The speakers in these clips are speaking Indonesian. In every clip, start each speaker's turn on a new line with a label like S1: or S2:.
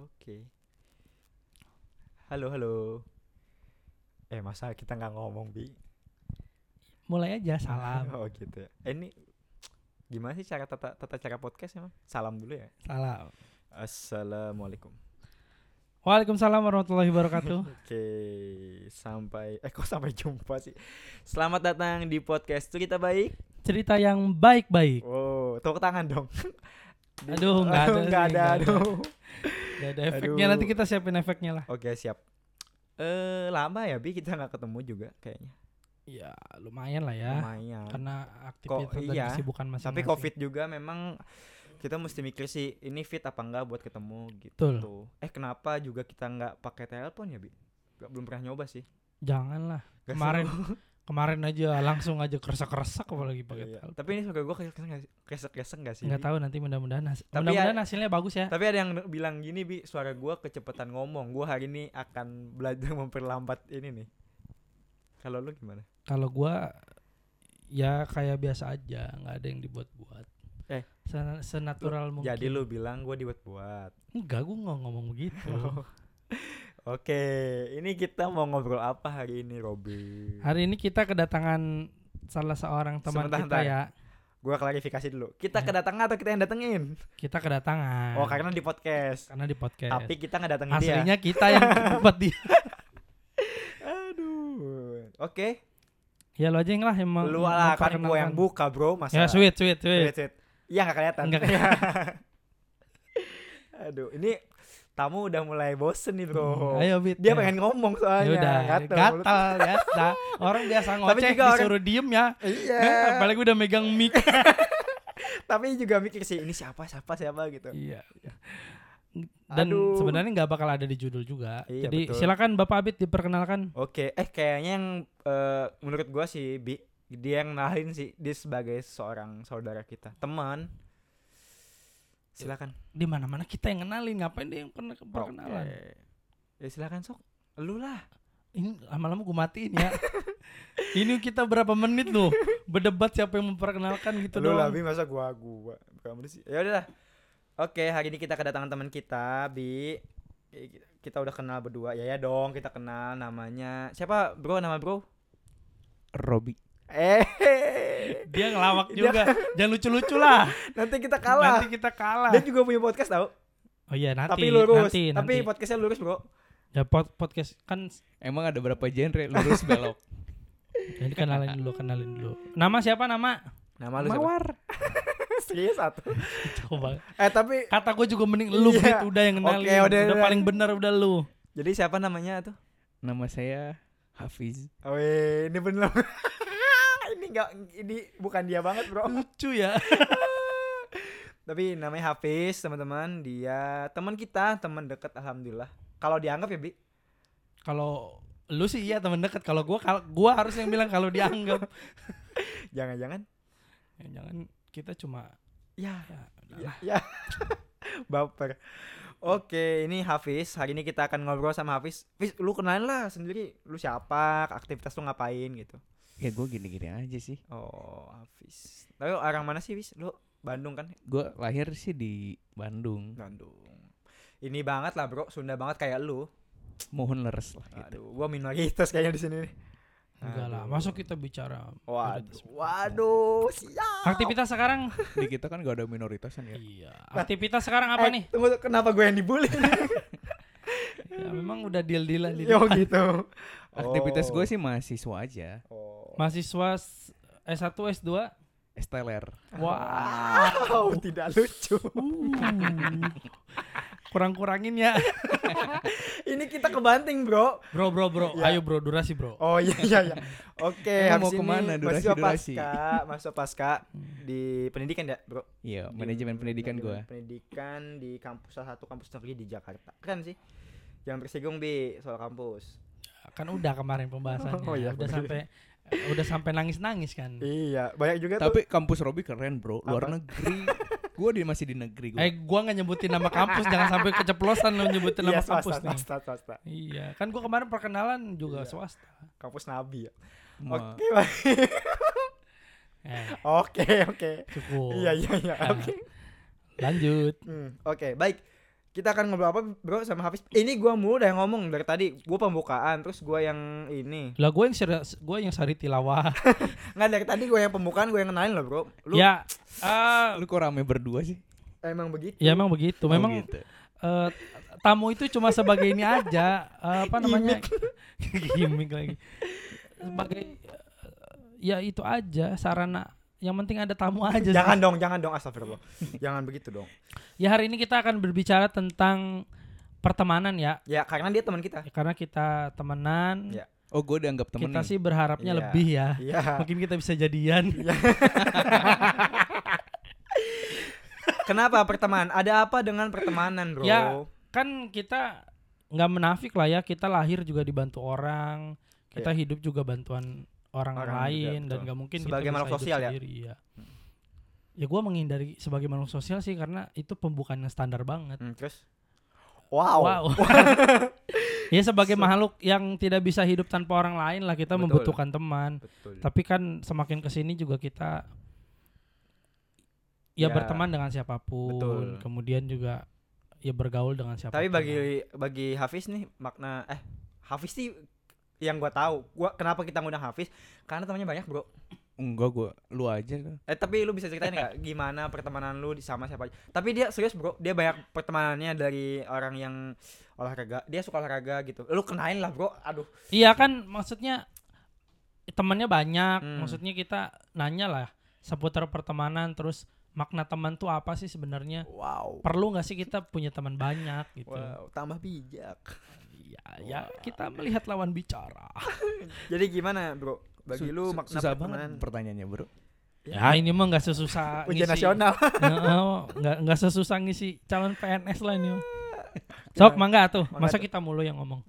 S1: Oke. Halo, halo. Eh, masa kita nggak ngomong, Bi?
S2: Mulai aja salam.
S1: oh, gitu ya. Eh, ini gimana sih cara tata, tata cara podcast emang? Salam dulu ya.
S2: Salam.
S1: Assalamualaikum.
S2: Waalaikumsalam warahmatullahi wabarakatuh.
S1: Oke, sampai eh kok sampai jumpa sih. Selamat datang di podcast Cerita Baik.
S2: Cerita yang baik-baik.
S1: Oh, tepuk tangan dong.
S2: Aduh, nggak ada
S1: Aduh,
S2: sih,
S1: nggak ada.
S2: nggak ada.
S1: Aduh.
S2: Gak ada efeknya
S1: Aduh.
S2: nanti kita siapin efeknya lah.
S1: Oke, siap. Eh, lama ya, Bi kita nggak ketemu juga kayaknya.
S2: Ya lumayan lah ya.
S1: Lumayan.
S2: Karena aktivitas dan
S1: iya.
S2: kesibukan masing-masing.
S1: Tapi Covid juga memang kita mesti mikir sih ini fit apa enggak buat ketemu gitu.
S2: Betul.
S1: Eh kenapa juga kita nggak pakai telepon ya, Bi? Gak, belum pernah nyoba sih.
S2: Janganlah.
S1: Gak
S2: Kemarin
S1: seru.
S2: Kemarin aja langsung aja keresak-keresak apalagi pakai
S1: Iya. Tapi ini suka gue kesek-kesek nggak sih?
S2: Nggak tahu nanti mudah-mudahan hasil,
S1: Tapi
S2: mudah-mudahan
S1: ya-
S2: hasilnya bagus ya.
S1: Tapi ada yang bilang gini bi suara gua kecepatan ngomong. Gua hari ini akan belajar memperlambat ini nih. Kalau lu gimana?
S2: Kalau gua ya kayak biasa aja, nggak ada yang dibuat-buat.
S1: Eh.
S2: Sen- senatural mungkin.
S1: Jadi lu bilang gua dibuat-buat.
S2: Enggak, gua nggak ngomong begitu.
S1: Oke, ini kita mau ngobrol apa hari ini, Robi?
S2: Hari ini kita kedatangan salah seorang teman
S1: Sebentar,
S2: kita ya.
S1: Gua klarifikasi dulu. Kita
S2: Ya.
S1: kedatangan atau kita yang datengin?
S2: Kita kedatangan.
S1: Oh, karena di podcast.
S2: karena di podcast.
S1: Tapi kita nggak datengin dia.
S2: aslinya kita yang tempat dia.
S1: Aduh. Oke,
S2: Ya lu aja yang lah yang mau-
S1: lu lah kan gua yang buka, Bro. Masa
S2: Ya sweet sweet sweet.
S1: Sweet, sweet. Iya nggak kelihatan.
S2: Nggak
S1: Aduh, ini tamu udah mulai bosen nih bro.
S2: Ayo Bit.
S1: Dia
S2: ya.
S1: pengen ngomong
S2: Ya
S1: soalnya.
S2: udah,
S1: Gatel
S2: gatal,
S1: mulut.
S2: biasa. Orang biasa ngoceh
S1: juga orang-
S2: disuruh diem ya.
S1: Iya.
S2: Apalagi udah megang mic.
S1: Tapi juga mikir sih ini siapa siapa siapa gitu.
S2: iya. Dan
S1: Aduh.
S2: sebenarnya nggak bakal ada di judul juga.
S1: Iya,
S2: Jadi
S1: betul.
S2: silakan Bapak Abid diperkenalkan.
S1: Oke, eh kayaknya yang eh, menurut gua sih Bi, dia yang nalin sih dia sebagai seorang saudara kita, teman. Silakan.
S2: Di mana-mana kita yang kenalin, ngapain dia yang pernah perkenalan?
S1: Oke. Ya silakan sok. Lu lah.
S2: Ini lama-lama gue matiin ya. Ini kita berapa menit loh berdebat siapa yang memperkenalkan gitu
S1: Lu lah
S2: doang.
S1: Bi masa gua gua. Kamu sih. Ya udah. Oke, hari ini kita kedatangan teman kita, Bi. Kita udah kenal berdua. Ya ya dong, kita kenal namanya. Siapa, Bro? Nama Bro?
S3: Robi.
S1: Eh.
S2: Dia ngelawak
S1: Dia-
S2: juga. Jangan lucu-lucu lah.
S1: Nanti kita kalah.
S2: Nanti kita kalah.
S1: Dia juga punya podcast tau.
S2: Oh iya nanti.
S1: tapi lurus.
S2: Nanti,
S1: tapi
S2: nanti.
S1: podcastnya lurus, Bro.
S2: Ya pod- podcast kan
S3: Emang ada berapa genre lurus belok?
S2: jadi kenalin dulu, kenalin dulu. Nama siapa nama?
S1: Nama lu siapa?
S3: Mawar.
S1: Serius satu.
S2: Coba.
S1: Eh, tapi
S2: Kata gue juga mending lu
S1: Iya.
S2: Bit, udah yang kenalin.
S1: Oke, udah, udah.
S2: paling benar udah lu.
S1: jadi siapa namanya tuh?
S3: Nama saya Hafiz.
S1: Oh, ini bener. Ini enggak ini bukan dia banget, Bro.
S2: Lucu ya.
S1: Tapi namanya Hafiz, teman-teman. Dia teman kita, teman dekat alhamdulillah. Kalau dianggap ya, Bi.
S2: Kalau lu sih iya teman dekat. Kalau gua kalau gua harus yang bilang kalau dianggap.
S1: Jangan-jangan
S2: Ya, jangan kita cuma
S1: ya
S2: ya,
S1: Ya, ya. baper. Oke, ini Hafiz. Hari ini kita akan ngobrol sama Hafiz. Hafiz, lu kenalin lah sendiri. Lu siapa? Aktivitas lu ngapain gitu?
S3: Ya gue gini-gini aja sih.
S1: Oh, Hafiz. Tapi orang mana sih, Hafiz? Lu Bandung kan?
S3: Gue lahir sih di Bandung.
S1: Bandung. Ini banget lah, Bro. Sunda banget kayak lu.
S3: Mohon leres lah gitu.
S1: Aduh, gua minoritas kayaknya di sini nih.
S2: Enggak lah. Masuk kita bicara.
S1: Waduh, waduh, siap.
S2: Aktivitas sekarang
S3: Di kita kan gak ada minoritasan ya.
S2: Iya. Aktivitas sekarang apa
S1: Eh,
S2: nih?
S1: Tunggu, kenapa gue yang dibully?
S2: Ya memang udah deal-dealan di
S1: Yo gitu.
S3: Aktivitas
S1: Oh.
S3: gue sih mahasiswa aja.
S1: Oh.
S2: Mahasiswa s- S1, S2.
S3: Esteler.
S2: Wow.
S1: Wow, tidak lucu.
S2: Uh. Kurang-kurangin ya.
S1: Ini kita kebanting, Bro.
S2: Bro, bro, bro.
S1: Ya.
S2: Ayo bro, durasi bro.
S1: Oh iya iya iya. Oke, habis
S3: mau ke mana?
S1: ini
S3: Durasi, durasi.
S1: pasca, mahasiswa pasca di pendidikan ya, Bro.
S3: Iya,
S1: Di
S3: manajemen pendidikan gue.
S1: manajemen Pendidikan di kampus salah satu kampus negeri di Jakarta. Keren sih. Jangan bersinggung bi soal kampus.
S2: Kan udah kemarin pembahasannya.
S1: Oh, iya,
S2: udah
S1: bener.
S2: sampai udah sampai nangis-nangis kan.
S1: Iya, banyak juga tuh.
S3: Tapi kampus Robi keren bro, luar
S1: Apa?
S3: negeri. gue di masih di negeri gue.
S2: Eh, gua nggak nyebutin nama kampus, jangan sampai keceplosan lo nyebutin
S1: Iya,
S2: nama kampus
S1: swasta,
S2: nih.
S1: swasta, swasta.
S2: Iya, kan gua kemarin perkenalan juga
S1: Iya.
S2: swasta.
S1: Kampus Nabi ya.
S3: Ma-
S1: Oke, baik.
S2: Eh,
S1: Oke, oke.
S2: cukup.
S1: Iya, iya, iya.
S2: Ah.
S1: Oke.
S2: Lanjut.
S1: Hmm, Oke, baik. Kita akan ngobrol apa bro sama Hafiz ini gua mulu udah yang ngomong dari tadi gua pembukaan terus gua yang ini
S2: Lah gue yang gue yang sari tilawah.
S1: nggak dari tadi gua yang pembukaan gua yang kenalin loh bro lu
S2: ya, eh,
S3: Lu kok rame berdua sih?
S1: emang begitu
S2: ya emang begitu.
S3: Oh,
S2: Memang
S3: gitu.
S2: eh, tamu itu cuma sebagai ini aja, eh, apa namanya? gimmick lagi. Sebagai eh, ya itu aja sarana. Yang penting ada tamu aja. sih.
S1: jangan dong jangan dong astagfirullah jangan begitu dong
S2: Ya hari ini kita akan berbicara tentang pertemanan ya.
S1: ya karena dia teman kita
S2: Karena kita temenan,
S1: Ya.
S3: Oh, gue dianggap temen
S2: kita
S3: nih.
S2: sih berharapnya
S1: Iya.
S2: lebih ya.
S1: iya
S2: Mungkin kita bisa jadian.
S1: kenapa pertemanan ada apa dengan pertemanan bro
S2: Ya, kan kita nggak menafik lah ya kita lahir juga dibantu orang kita hidup juga bantuan orang,
S1: Iya. Orang juga,
S2: lain dan
S1: betul.
S2: nggak mungkin
S1: Sebagai makhluk sosial ya?
S2: sendiri, ya ya gue menghindari sebagai makhluk sosial sih karena itu pembukaan yang standar banget
S1: Hmm, terus wow,
S2: wow ya sebagai makhluk yang tidak bisa hidup tanpa orang lain lah kita
S1: Betul.
S2: membutuhkan teman
S1: betul
S2: tapi kan semakin ke sini juga kita ya,
S1: Ya.
S2: berteman dengan siapa pun
S1: Betul.
S2: kemudian juga ya bergaul dengan siapa pun
S1: Tapi bagi bagi Hafiz nih makna eh Hafiz sih yang gua tahu, gua kenapa kita ngundang Hafiz? Karena temannya banyak, Bro.
S3: Enggak, gue lu aja.
S1: Eh tapi lu bisa ceritain nggak gimana pertemanan lu di- sama siapa aja? Tapi dia serius, Bro. Dia banyak pertemanannya dari orang yang olahraga. Dia suka olahraga gitu. Lu kenalin lah, Bro. Aduh.
S2: Iya kan maksudnya temannya banyak,
S1: Hmm.
S2: maksudnya kita nanya lah seputar pertemanan terus makna teman tuh apa sih sebenarnya?
S1: Wow.
S2: Perlu nggak sih kita punya teman banyak gitu?
S1: Wow, tambah bijak.
S2: Ya, ya kita melihat lawan bicara.
S1: Jadi gimana, Bro? Bagi
S3: Su-
S1: lu makna
S3: susah
S1: pertemanan
S3: banget pertanyaannya, Bro.
S2: Ya ini mah nggak sesusah
S1: ujian
S2: ngisi-
S1: nasional.
S2: Heeh, nggak nggak sesusah ngisi calon PNS lah ini. mah. Sok mangga tuh, masa kita mulu yang ngomong.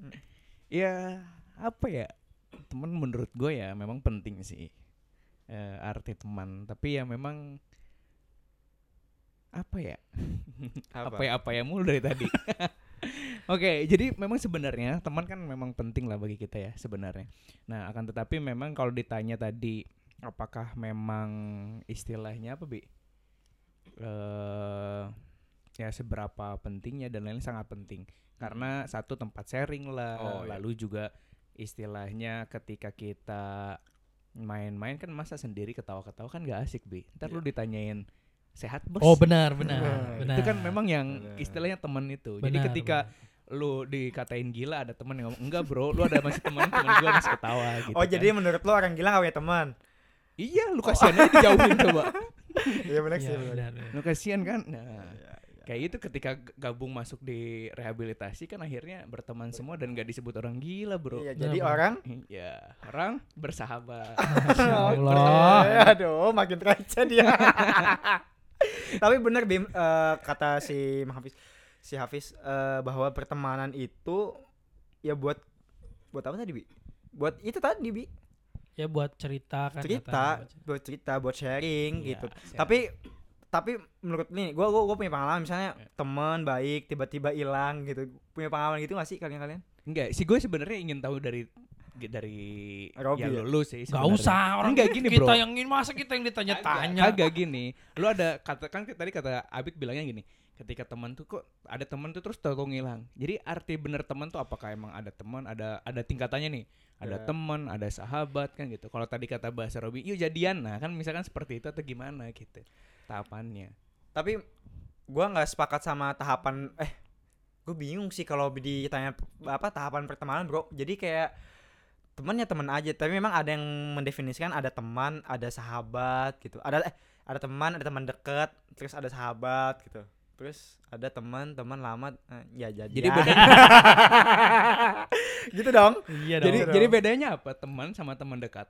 S3: Ya, apa ya? Temen menurut gue ya memang penting sih. Eh, arti teman, tapi ya memang apa ya? apa ya apa ya mulu dari tadi. Oke, jadi memang sebenarnya teman kan memang penting lah bagi kita ya sebenarnya. Nah, akan tetapi memang kalau ditanya tadi apakah memang istilahnya apa, Bi? Eh ya seberapa pentingnya dan lain sangat penting. Karena satu tempat sharing lah,
S1: Oh, iya.
S3: lalu juga istilahnya ketika kita main-main kan masa sendiri ketawa-ketawa kan gak asik, Bi. Ntar lu ditanyain sehat, Bos?
S2: Oh benar benar benar.
S3: itu kan memang yang
S1: Benar.
S3: istilahnya temen itu. Jadi
S2: Benar,
S3: ketika lu dikatain gila ada temen yang ngomong enggak bro, lu ada masih teman temen gua masih ketawa gitu.
S1: oh,
S3: kan.
S1: jadi menurut lu orang gila gak punya teman?
S3: iya lu kasihan aja dijauhin coba.
S1: Iya benar
S2: Iya,
S1: sih.
S3: Lu kasihan kan? Nah,
S1: Iya, iya.
S3: kayak itu ketika gabung masuk di rehabilitasi kan akhirnya berteman semua dan gak disebut orang gila, Bro.
S1: Iya,
S2: Nah,
S1: jadi
S2: benar.
S1: orang
S3: Iya, orang bersahabat.
S2: Masya Allah.
S1: Aduh, makin receh dia. Tapi bener Bim eh, kata si Hafiz si Hafiz eh, bahwa pertemanan itu ya buat buat apa tadi Bi? Buat itu tadi Bi.
S2: Ya buat cerita kan
S1: Cerita,
S2: katanya.
S1: buat cerita, buat sharing
S3: Iya,
S1: gitu.
S3: siap.
S1: Tapi tapi menurut nih, gua gua, gua punya pengalaman misalnya
S3: Iya.
S1: teman baik tiba-tiba hilang gitu. Punya pengalaman gitu gak sih kalian-kalian?
S3: Enggak, sih gue sebenarnya ingin tahu dari dari
S1: Robby
S3: ya
S1: ya?
S3: lu sih
S2: Gak
S3: sebenarnya.
S2: usah orang
S3: Enggak gini,
S2: kita
S3: Bro.
S2: yang ingin masa kita yang ditanya-tanya.
S3: Kagak gini. Lu ada kata kan tadi kata Abid bilangnya gini. Ketika teman tuh kok ada teman tuh terus tahu ngilang. Jadi arti bener teman tuh apakah emang ada teman, ada ada tingkatannya nih. Ada
S1: Ya.
S3: teman, ada sahabat kan gitu. Kalau tadi kata bahasa Robi, yuk jadian. Nah, kan misalkan seperti itu atau gimana gitu. Tahapannya.
S1: Tapi gua nggak sepakat sama tahapan eh gue bingung sih kalau ditanya apa tahapan pertemanan bro jadi kayak temannya teman aja tapi memang ada yang mendefinisikan ada teman ada sahabat gitu ada eh ada teman ada teman dekat terus ada sahabat gitu terus ada teman teman lama eh, ya jadi
S3: Jadi bedanya
S1: gitu dong
S2: Iya
S3: jadi
S1: dong.
S3: jadi bedanya apa? Teman sama teman dekat.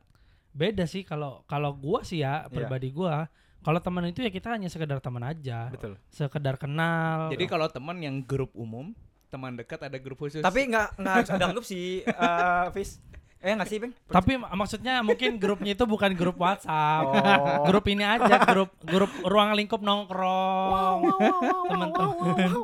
S2: beda sih kalau kalau gua sih ya
S1: Iya.
S2: pribadi gua kalau teman itu ya kita hanya sekedar teman aja
S1: betul
S2: sekedar kenal
S3: Jadi kalau teman yang grup umum, teman dekat ada grup khusus.
S1: tapi nggak nggak harus ada grup sih eh Fis eh nggak sih Bang
S2: tapi mak- maksudnya mungkin grupnya itu bukan grup WhatsApp.
S1: Oh.
S2: grup ini aja grup grup ruang lingkup nongkrong. Teman-teman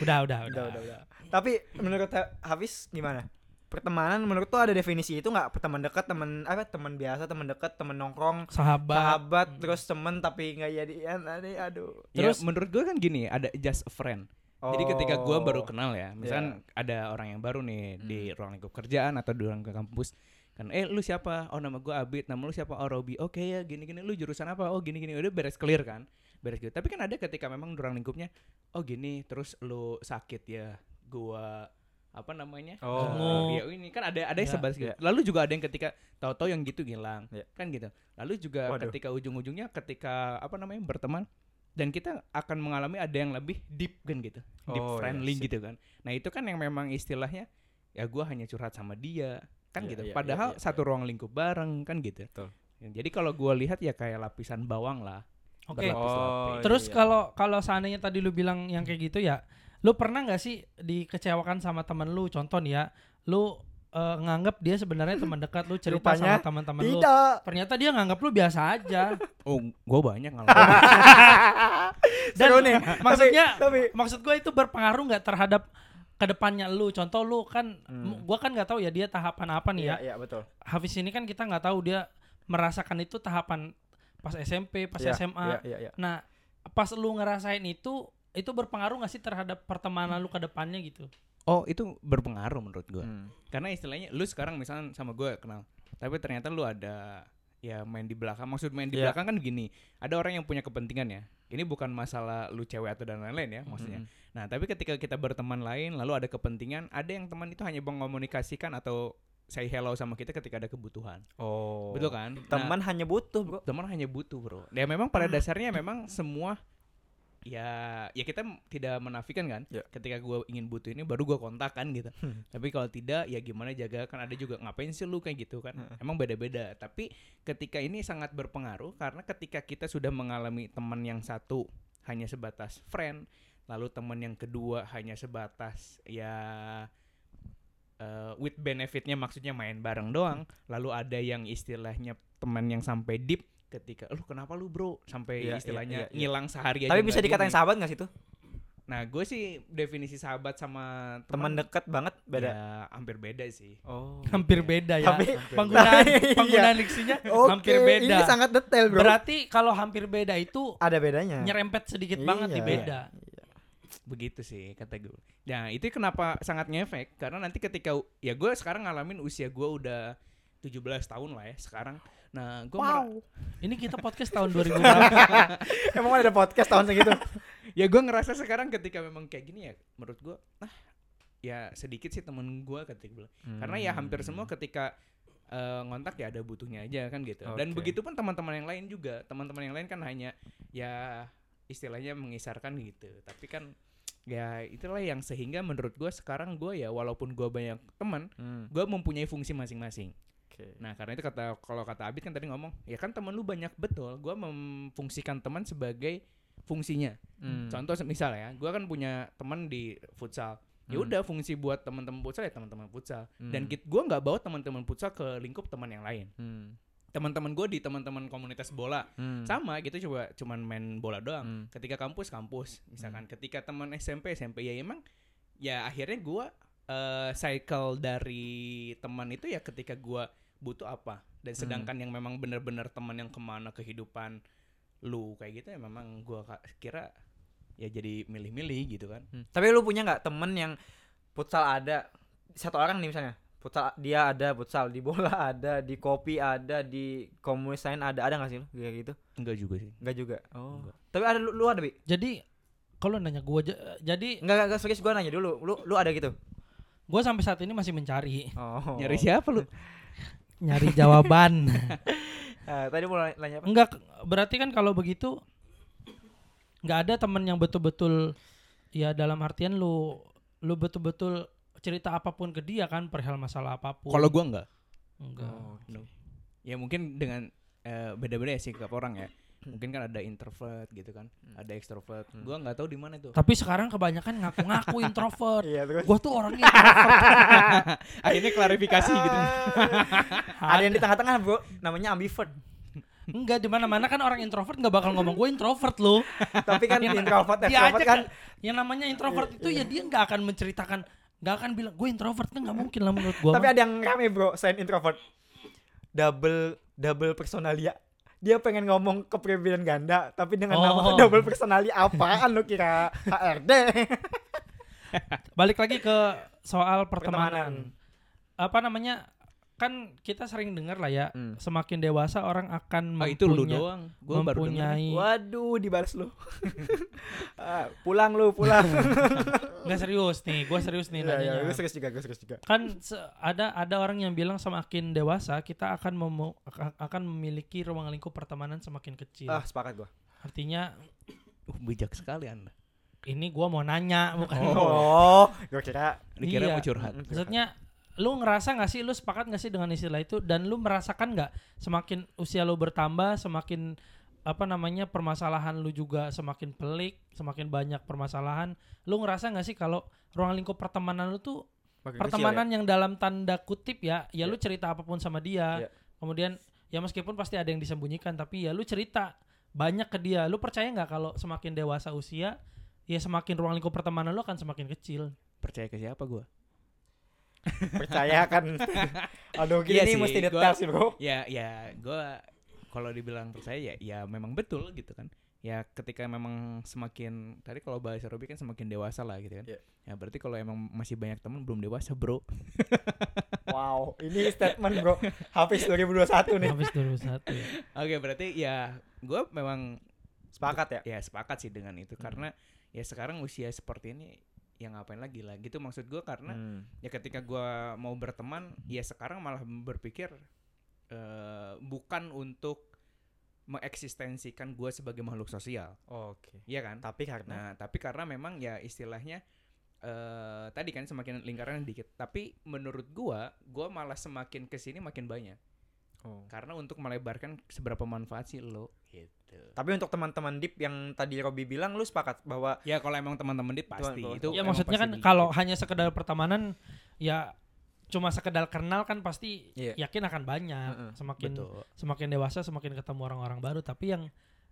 S2: udah udah udah,
S1: udah udah udah. Tapi menurut Ha- Hafiz gimana? Pertemanan menurut tuh ada definisi itu nggak? Teman dekat teman apa teman biasa teman dekat teman nongkrong
S2: sahabat.
S1: sahabat terus temen tapi nggak jadian aduh. Aduh
S3: Terus? menurut gue kan gini, ada just a friend. Jadi ketika gue
S1: Oh.
S3: baru kenal ya, misalkan ada orang yang baru nih di ruang lingkup kerjaan atau di ruang ke kampus, kan eh lu siapa? Oh nama gue Abid, nama lu siapa? Oh Robi. Oke ya, gini-gini lu jurusan apa? Oh gini-gini udah beres clear kan? Beres gitu. Tapi kan ada ketika memang di ruang lingkupnya, oh gini, terus lu sakit ya, gua apa namanya?
S1: Oh.
S3: Eh, ya ini kan ada ada yang
S2: Ya,
S3: sebatas gitu.
S1: ya.
S3: Lalu juga ada yang ketika tahu-tahu yang gitu hilang,
S1: Ya.
S3: kan gitu. Lalu juga
S1: Waduh.
S3: ketika ujung-ujungnya ketika apa namanya berteman dan kita akan mengalami ada yang lebih deep kan gitu deep
S1: Oh, iya,
S3: friendly
S1: sip.
S3: gitu kan nah itu kan yang memang istilahnya ya gua hanya curhat sama dia kan
S1: Iya,
S3: gitu
S1: iya,
S3: padahal
S1: iya, iya,
S3: satu ruang lingkup bareng kan gitu
S1: Betul.
S3: Jadi kalau gua lihat ya kayak lapisan bawang lah
S2: oke
S3: berlapis-lapis.
S1: Oh,
S2: terus
S1: iya.
S2: kalau kalau seandainya tadi lu bilang yang kayak gitu ya lu pernah nggak sih dikecewakan sama temen lu contoh nih ya lu eh, nganggap dia sebenarnya teman dekat lu cerita
S1: Rupanya
S2: sama teman-teman lu. ternyata dia nganggap lu biasa aja.
S3: Oh gua banyak ngalamin
S2: dan
S1: Seru nih.
S2: maksudnya
S1: tapi
S2: maksud gue itu berpengaruh nggak terhadap ke depannya lu? Contoh lu kan
S1: Hmm.
S2: gua kan nggak tahu ya dia tahapan apa nih ya.
S1: Iya iya betul.
S2: Hafiz ini kan kita nggak tahu dia merasakan itu tahapan pas SMP pas
S1: Iya,
S2: SMA
S1: iya iya iya.
S2: Nah pas lu ngerasain itu itu berpengaruh nggak sih terhadap pertemanan lu ke depannya gitu
S3: oh itu berpengaruh menurut gua.
S1: Hmm.
S3: karena istilahnya lu sekarang misalnya sama gue kenal tapi ternyata lu ada ya main di belakang. Maksud main di
S1: Iya.
S3: belakang kan gini ada orang yang punya kepentingan ya. Ini bukan masalah lu cewek atau dan lain-lain ya maksudnya.
S1: Mm.
S3: nah tapi ketika kita berteman lain lalu ada kepentingan ada yang teman itu hanya mengomunikasikan atau say hello sama kita ketika ada kebutuhan.
S1: Oh.
S3: Betul kan? Nah,
S1: teman hanya butuh bro.
S3: teman hanya butuh bro. Ya memang pada dasarnya memang semua ya ya kita tidak menafikan kan
S1: Ya.
S3: ketika gue ingin butuh ini baru gue kontak kan gitu
S1: Hmm.
S3: tapi kalau tidak ya gimana jaga kan ada juga ngapain sih lu kayak gitu kan
S1: Heeh.
S3: emang beda-beda tapi ketika ini sangat berpengaruh karena ketika kita sudah mengalami teman yang satu hanya sebatas friend lalu teman yang kedua hanya sebatas ya eh, with benefitnya maksudnya main bareng doang lalu ada yang istilahnya teman yang sampai deep ketika lu kenapa lu bro sampai
S1: Iya, iya,
S3: istilahnya
S1: iya, iya.
S3: ngilang sehari aja
S1: tapi bisa
S3: nggak
S1: dikatain
S3: gini.
S1: sahabat nggak sih tuh
S3: nah gue sih definisi sahabat sama
S1: teman dekat banget beda
S3: ya, hampir beda sih
S1: oh
S2: hampir
S3: Iya.
S2: beda ya
S1: Tapi-
S2: penggunaan
S1: Iya.
S2: penggunaan diksinya
S1: Oke,
S2: hampir beda
S1: ini sangat detail bro
S2: berarti kalau hampir beda itu
S1: ada bedanya
S2: nyerempet sedikit
S1: Iya.
S2: banget di beda
S3: begitu sih kata gue. Nah itu kenapa sangat ngefek karena nanti ketika ya gue sekarang ngalamin usia gue udah 17 tahun lah ya sekarang. Nah gue
S2: ini kita podcast tahun 2000 berapa
S1: emang ada podcast tahun segitu?
S3: Ya gue ngerasa sekarang ketika memang kayak gini ya menurut gue ah ya sedikit sih temen gue ketika bilang. Karena ya hampir semua ketika eh, ngontak ya ada butuhnya aja kan gitu. Dan
S1: Oke.
S3: begitu pun teman-teman yang lain juga. Teman-teman yang lain kan hanya ya istilahnya mengisarkan gitu. Tapi kan ya itulah yang sehingga menurut gue sekarang gue ya walaupun gue banyak teman
S1: Hmm,
S3: gue mempunyai fungsi masing-masing
S1: oke.
S3: nah karena itu kata kalau kata Abid kan tadi ngomong ya kan teman lu banyak betul gue memfungsikan teman sebagai fungsinya
S1: Hmm.
S3: Contoh misal ya, gua kan punya teman di futsal. Ya
S1: Hmm.
S3: udah fungsi buat teman-teman futsal ya teman-teman futsal. Dan
S1: Hmm.
S3: kit gua nggak bawa teman-teman futsal ke lingkup teman yang lain.
S1: Hmm.
S3: Teman-teman gua di teman-teman komunitas bola
S1: Hmm.
S3: sama gitu coba cuman main bola doang.
S1: Hmm.
S3: Ketika kampus kampus, misalkan ketika teman SMP SMP ya emang ya akhirnya gua eh, cycle dari teman itu ya ketika gua butuh apa. Dan
S1: Hmm.
S3: sedangkan yang memang benar-benar teman yang ke mana kehidupan lu kayak gitu ya memang gua kira ya jadi milih-milih gitu kan.
S1: Hmm. Tapi lu punya nggak temen yang futsal ada satu orang nih misalnya futsal dia ada futsal di bola ada di kopi ada di komunis lain ada ada nggak sih lu kayak gitu?
S3: Enggak juga sih.
S1: Enggak juga. Oh.
S3: Enggak.
S1: Tapi ada lu, lu ada bi?
S2: jadi kalau nanya gua ja- jadi
S1: Enggak enggak serius gua nanya dulu. Lu lu ada gitu?
S2: gua sampai saat ini masih mencari
S1: Oh.
S3: Nyari siapa lu?
S2: nyari jawaban
S1: Eh, tadi mau nanya apa?
S2: enggak berarti kan kalau begitu nggak ada temen yang betul-betul ya dalam artian lu lu betul-betul cerita apa pun ke dia kan perihal masalah apa pun
S3: Kalau gua enggak.
S2: enggak
S1: Oh.
S3: Ya mungkin dengan eh, beda-beda ya sikap orang ya. Mungkin kan ada introvert gitu kan, ada extrovert.
S1: Hmm.
S3: Gua nggak tahu di mana tuh.
S2: tapi sekarang kebanyakan ngaku-ngaku introvert
S1: Iya terus.
S2: gua tuh orangnya introvert
S3: Akhirnya klarifikasi gitu.
S1: ada yang di tengah-tengah bro namanya ambivert
S2: enggak di mana-mana kan orang introvert nggak bakal ngomong gue introvert lo
S1: tapi kan
S2: Yang-
S1: introvert
S2: dia
S1: extrovert
S2: aja
S1: kan
S2: yang namanya introvert itu ya dia nggak akan menceritakan nggak akan bilang gue introvert kan nggak mungkin lah menurut gue
S1: Tapi ada yang rame bro, selain introvert. Double double personalia. Dia pengen ngomong kepribadian ganda, tapi dengan nama
S2: Oh.
S1: double personalia apaan lu kira HRD?
S2: balik lagi ke soal pertemanan.
S1: Pertemanan.
S2: apa namanya kan kita sering dengar lah ya
S1: Hmm.
S2: semakin dewasa orang akan
S3: Oh, itu lu doang. Gua baru
S2: mempunyai
S1: Waduh, dibalas lu. Ah, pulang lu, pulang.
S2: nggak serius nih gue serius nih
S1: iya,
S2: nanyanya
S1: gue serius juga, gue serius juga.
S2: kan ada ada orang yang bilang semakin dewasa kita akan akan memiliki ruang lingkup pertemanan semakin kecil
S1: Ah, sepakat gua.
S2: artinya
S3: Uh, bijak sekali Anda.
S2: ini gua mau nanya bukan
S1: Oh, gue kira
S3: Dikira
S2: Iya.
S3: mau curhat.
S2: maksudnya lu ngerasa nggak sih lu sepakat nggak sih dengan istilah itu dan lu merasakan nggak semakin usia lu bertambah semakin apa namanya permasalahan lu juga semakin pelik semakin banyak permasalahan lu ngerasa nggak sih kalau ruang lingkup pertemanan lu tuh
S1: makin kecil
S2: pertemanan
S1: ya?
S2: yang dalam tanda kutip ya ya lu
S1: Iya.
S2: cerita apa pun sama dia
S1: Iya.
S2: kemudian ya meskipun pasti ada yang disembunyikan tapi ya lu cerita banyak ke dia lu percaya nggak kalau semakin dewasa usia ya semakin ruang lingkup pertemanan lu akan semakin kecil
S3: Percaya ke siapa gua?
S1: Percaya kan. Aduh, gini
S3: Iya
S1: nih
S3: sih,
S1: mesti
S3: gua-
S1: detail sih, Bro.
S3: ya ya gue kalau dibilang percaya ya ya memang betul gitu kan ya ketika memang semakin tadi kalau bahasa Robi kan semakin dewasa lah gitu kan
S1: Iya.
S3: ya berarti kalau emang masih banyak teman belum dewasa bro
S1: Wow, ini statement, Bro. Hafiz 2021 nih.
S2: habis dulu satu ya.
S3: oke berarti ya gue memang
S1: Sepakat ya?
S3: ya sepakat sih dengan itu karena ya sekarang usia seperti ini ya ngapain lagi lah. Gitu maksud gue karena
S1: Hmm.
S3: ya ketika gua mau berteman ya sekarang malah berpikir eh bukan untuk mengeksistensikan gua sebagai makhluk sosial.
S1: Oke.
S3: iya kan?
S1: Tapi karena
S3: nah tapi karena memang ya istilahnya eh tadi kan semakin lingkarannya dikit. Tapi menurut gua gua malah semakin ke sini makin banyak.
S1: Oh.
S3: karena untuk melebarkan seberapa manfaat sih lo? Gitu
S1: Tapi untuk teman-teman Deep yang tadi Robi bilang lu sepakat bahwa
S3: ya kalau emang teman-teman dit pasti.
S1: Teman-
S3: itu
S2: ya maksudnya kan
S3: dikit.
S2: kalau hanya sekedar pertemanan ya cuma sekedar kenal kan pasti
S1: Iya.
S2: yakin akan banyak.
S1: Heeh,
S2: semakin
S3: betul.
S2: semakin dewasa semakin ketemu orang-orang baru. Tapi yang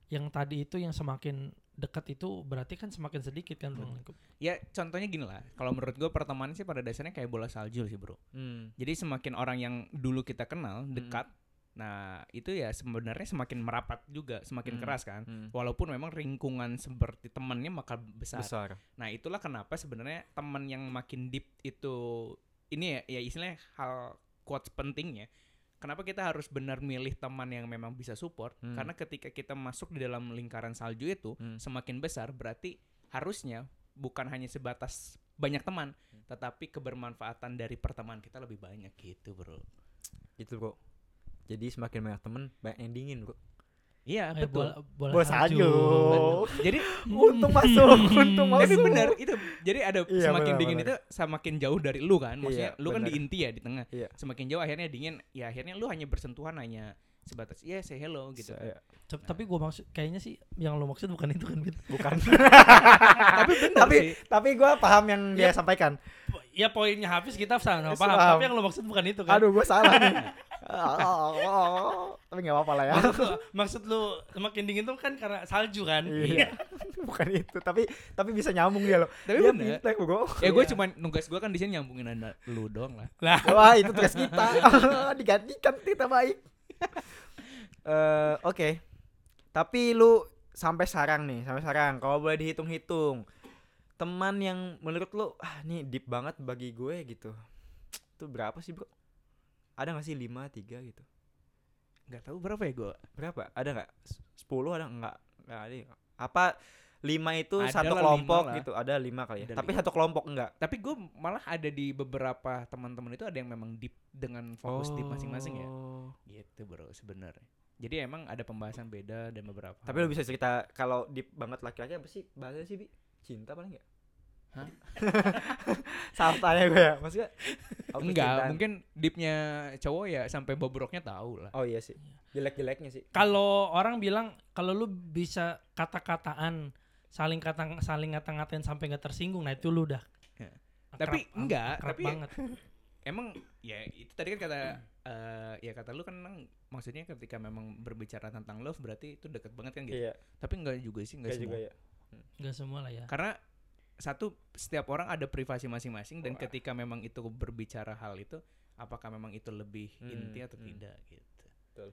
S2: yang tadi itu yang semakin dekat itu berarti kan semakin sedikit kan ruang lingkup
S3: ya contohnya gini lah. Kalau menurut gua pertemanan sih pada dasarnya kayak bola salju sih bro.
S1: Hmm.
S3: Jadi semakin orang yang dulu kita kenal dekat, nah itu ya sebenarnya semakin merapat juga, semakin
S1: Hmm.
S3: keras kan.
S1: hmm.
S3: Walaupun memang lingkungan seperti temannya maka besar.
S1: besar.
S3: Nah itulah kenapa sebenarnya teman yang makin deep itu ini ya, ya istilahnya hal quotes pentingnya. Kenapa kita harus benar milih teman yang memang bisa support?
S1: Hmm.
S3: Karena ketika kita masuk di dalam lingkaran salju itu
S1: Hmm.
S3: semakin besar, berarti harusnya bukan hanya sebatas banyak teman, tetapi kebermanfaatan dari pertemanan kita lebih banyak gitu, bro.
S1: Gitu, Bro. Jadi semakin banyak temen banyak yang dingin, Bro.
S3: Iya
S2: Eh,
S3: betul.
S2: bola, bola
S1: Bola
S2: salju.
S1: salju.
S3: Jadi
S1: Untung masuk, untung masuk.
S3: tapi benar itu. Jadi ada
S1: Iya,
S3: semakin
S1: benar,
S3: dingin
S1: benar.
S3: itu semakin jauh dari lu kan. Maksudnya
S1: Iya,
S3: lu kan di
S1: benar.
S3: inti ya di tengah.
S1: Iya.
S3: Semakin jauh akhirnya dingin. Ya akhirnya lu hanya bersentuhan hanya sebatas ya say hello gitu.
S1: Saya-
S2: Tep- Tapi gue maksud kayaknya sih yang lo maksud bukan itu kan.
S1: Bukan.
S3: tapi benar
S1: tapi
S3: sih.
S1: tapi gue paham yang dia sampaikan.
S2: Ya poinnya habis kita sama paham.
S1: paham.
S2: Tapi yang lo maksud bukan itu kan.
S1: Aduh, gue salah nih. tapi nggak apa-apa lah ya.
S2: Maksud lu, maksud lu semakin dingin tuh kan karena salju kan.
S1: Iya. Bukan itu, tapi tapi bisa nyambung dia loh.
S3: Tapi
S1: dia
S3: benar.
S1: pintar, Bro.
S3: Ya gue
S2: Iya.
S3: cuma nugas gue kan di sini nyambungin anda lu doang lah.
S2: Lah,
S1: Wah, itu tugas kita. Digantikan kita baik. Eh, oke. Tapi lu sampai sekarang nih, sampai sekarang kalau boleh dihitung-hitung teman yang menurut lu ah nih deep banget bagi gue gitu. Itu berapa sih, Bro? Ada gak sih 5, 3 gitu?
S3: Gak tahu berapa ya gue.
S1: Berapa? Ada nggak? S- 10 ada nggak? Nggak ada. ya? Apa 5 itu
S3: Ada
S1: satu kelompok
S3: lima lah.
S1: gitu. Ada 5 kali ya.
S3: Ada
S1: Tapi
S3: lima.
S1: satu kelompok enggak.
S3: Tapi gue malah ada di beberapa teman-teman itu ada yang memang deep dengan fokus di masing-masing ya.
S1: Oh.
S3: Gitu bro sebenarnya. Jadi emang ada pembahasan beda dan beberapa.
S1: Tapi lu bisa cerita kalau deep banget laki-laki apa sih bahasa sih, Bi? Cinta paling enggak?
S3: Hah?
S1: Salah tanya gue ya. Maksudnya
S3: enggak,
S1: percintaan?
S3: mungkin deepnya cowok ya sampai bobroknya tahu lah.
S1: Oh iya sih. Jelek-jeleknya sih.
S2: kalau orang bilang kalau lu bisa kata-kataan saling kata saling ngata-ngatain sampai nggak tersinggung, nah itu lu udah.
S3: Ya.
S2: akrab-
S3: Tapi enggak,
S2: akrab
S3: tapi-
S2: banget.
S3: Emang ya itu tadi kan kata eh, ya kata lu kan emang maksudnya ketika memang berbicara tentang love berarti itu deket banget kan gitu.
S1: Iya.
S3: Tapi enggak juga sih, enggak
S1: Enggak
S3: semua.
S1: juga ya.
S2: Enggak semua lah ya.
S3: Karena satu setiap orang ada privasi masing-masing dan ketika memang itu berbicara hal itu apakah memang itu lebih
S1: Hmm,
S3: inti atau
S1: hmm.
S3: tidak gitu.
S1: Betul.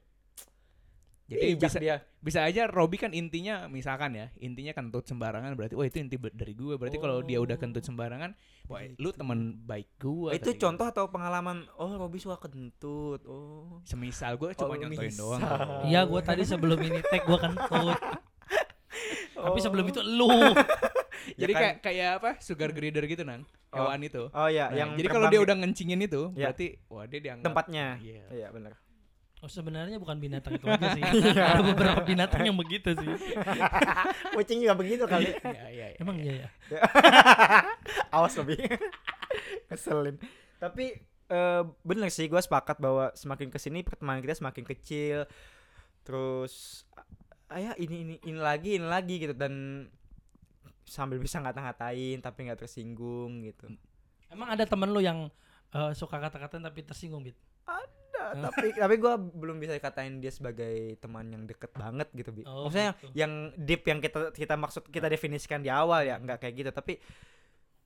S3: Jadi
S1: Bijak
S3: bisa
S1: dia.
S3: bisa aja Robi kan intinya misalkan ya intinya kentut sembarangan berarti wah itu inti dari gue berarti kalau dia udah kentut sembarangan wah lu
S1: Gitu.
S3: teman baik gue
S1: itu contoh atau pengalaman oh Robi suka kentut oh
S3: semisal gue cuma
S1: Oh,
S3: nyontoin
S1: misal.
S3: doang
S2: Iya, gue tadi sebelum ini tag gue kentut. Tapi sebelum itu lu.
S3: Jadi
S1: Ya kan?
S3: kayak kayak apa sugar grader gitu nang
S1: Oh.
S3: hewan itu
S1: oh ya
S3: Nah,
S1: yang
S3: jadi kalau dia udah ngencingin itu
S1: Ya.
S3: berarti wah dia dianggap
S1: tempatnya
S3: Iya.
S1: iya benar
S2: Oh, sebenarnya bukan binatang itu aja sih. Ada beberapa binatang yang begitu sih.
S1: kucing juga begitu kali
S3: Iya, iya, iya.
S2: Emang iya ya.
S1: awas lebih ngeselin tapi eh, bener sih gue sepakat bahwa semakin ke sini pertemanan kita semakin kecil terus ah ya ini ini ini lagi ini lagi gitu dan sambil bisa ngata-ngatain tapi nggak tersinggung gitu.
S2: Emang ada temen lu yang eh, suka kata-kataan tapi tersinggung, Bit?
S1: Nah, tapi tapi gue belum bisa dikatain dia sebagai teman yang deket banget gitu bi
S2: Oh,
S1: maksudnya
S2: gitu.
S1: yang deep yang kita kita maksud kita definisikan di awal ya nggak kayak gitu. Tapi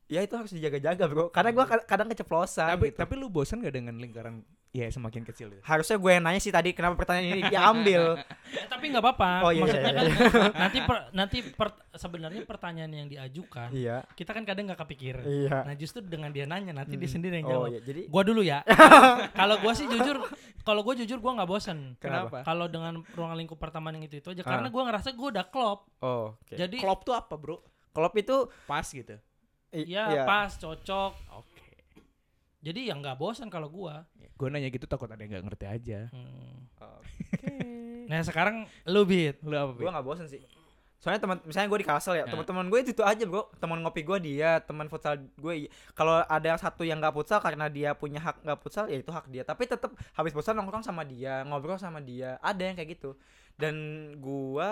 S1: ya itu harus dijaga-jaga bro. Karena gue kadang keceplosan
S3: tapi
S1: gitu.
S3: tapi lu bosan gak dengan lingkaran ya semakin kecil itu
S1: harusnya gue yang nanya sih tadi kenapa pertanyaan ini diambil
S2: Eh, tapi nggak apa-apa.
S1: Oh, iya,
S2: Maksudnya
S1: iya,
S2: kan
S1: iya.
S2: nanti per- nanti per- sebenarnya pertanyaan yang diajukan
S1: iya
S2: kita kan kadang nggak kepikir.
S1: iya
S2: Nah justru dengan dia nanya nanti dia
S1: Hmm.
S2: sendiri yang
S1: oh
S2: jawab.
S1: iya jadi
S2: Gua dulu ya. kalau gua sih jujur, kalau gua jujur gua nggak bosen.
S3: kenapa
S2: Kalau dengan ruang lingkup pertemanan yang itu itu aja,
S1: Ah.
S2: karena gua ngerasa gua udah klop.
S1: oh oke
S2: Jadi
S3: klop tuh apa bro
S1: klop itu
S3: pas gitu
S1: i-
S2: ya
S1: iya.
S2: pas, cocok.
S3: oke
S2: Jadi ya nggak bosan kalau gua.
S3: gue nanya gitu takut ada yang nggak ngerti aja
S2: Hmm.
S1: Oke.
S2: Nah sekarang lu bit.
S3: lu apa
S1: gue
S3: Bi?
S1: nggak bosen sih soalnya teman misalnya gue di kasel ya
S3: Nah.
S1: teman-teman gue itu, itu aja bro teman ngopi gue dia teman futsal gue kalau ada yang satu yang nggak futsal karena dia punya hak nggak futsal ya itu hak dia tapi tetap habis futsal nongkrong sama dia ngobrol sama dia ada yang kayak gitu dan gue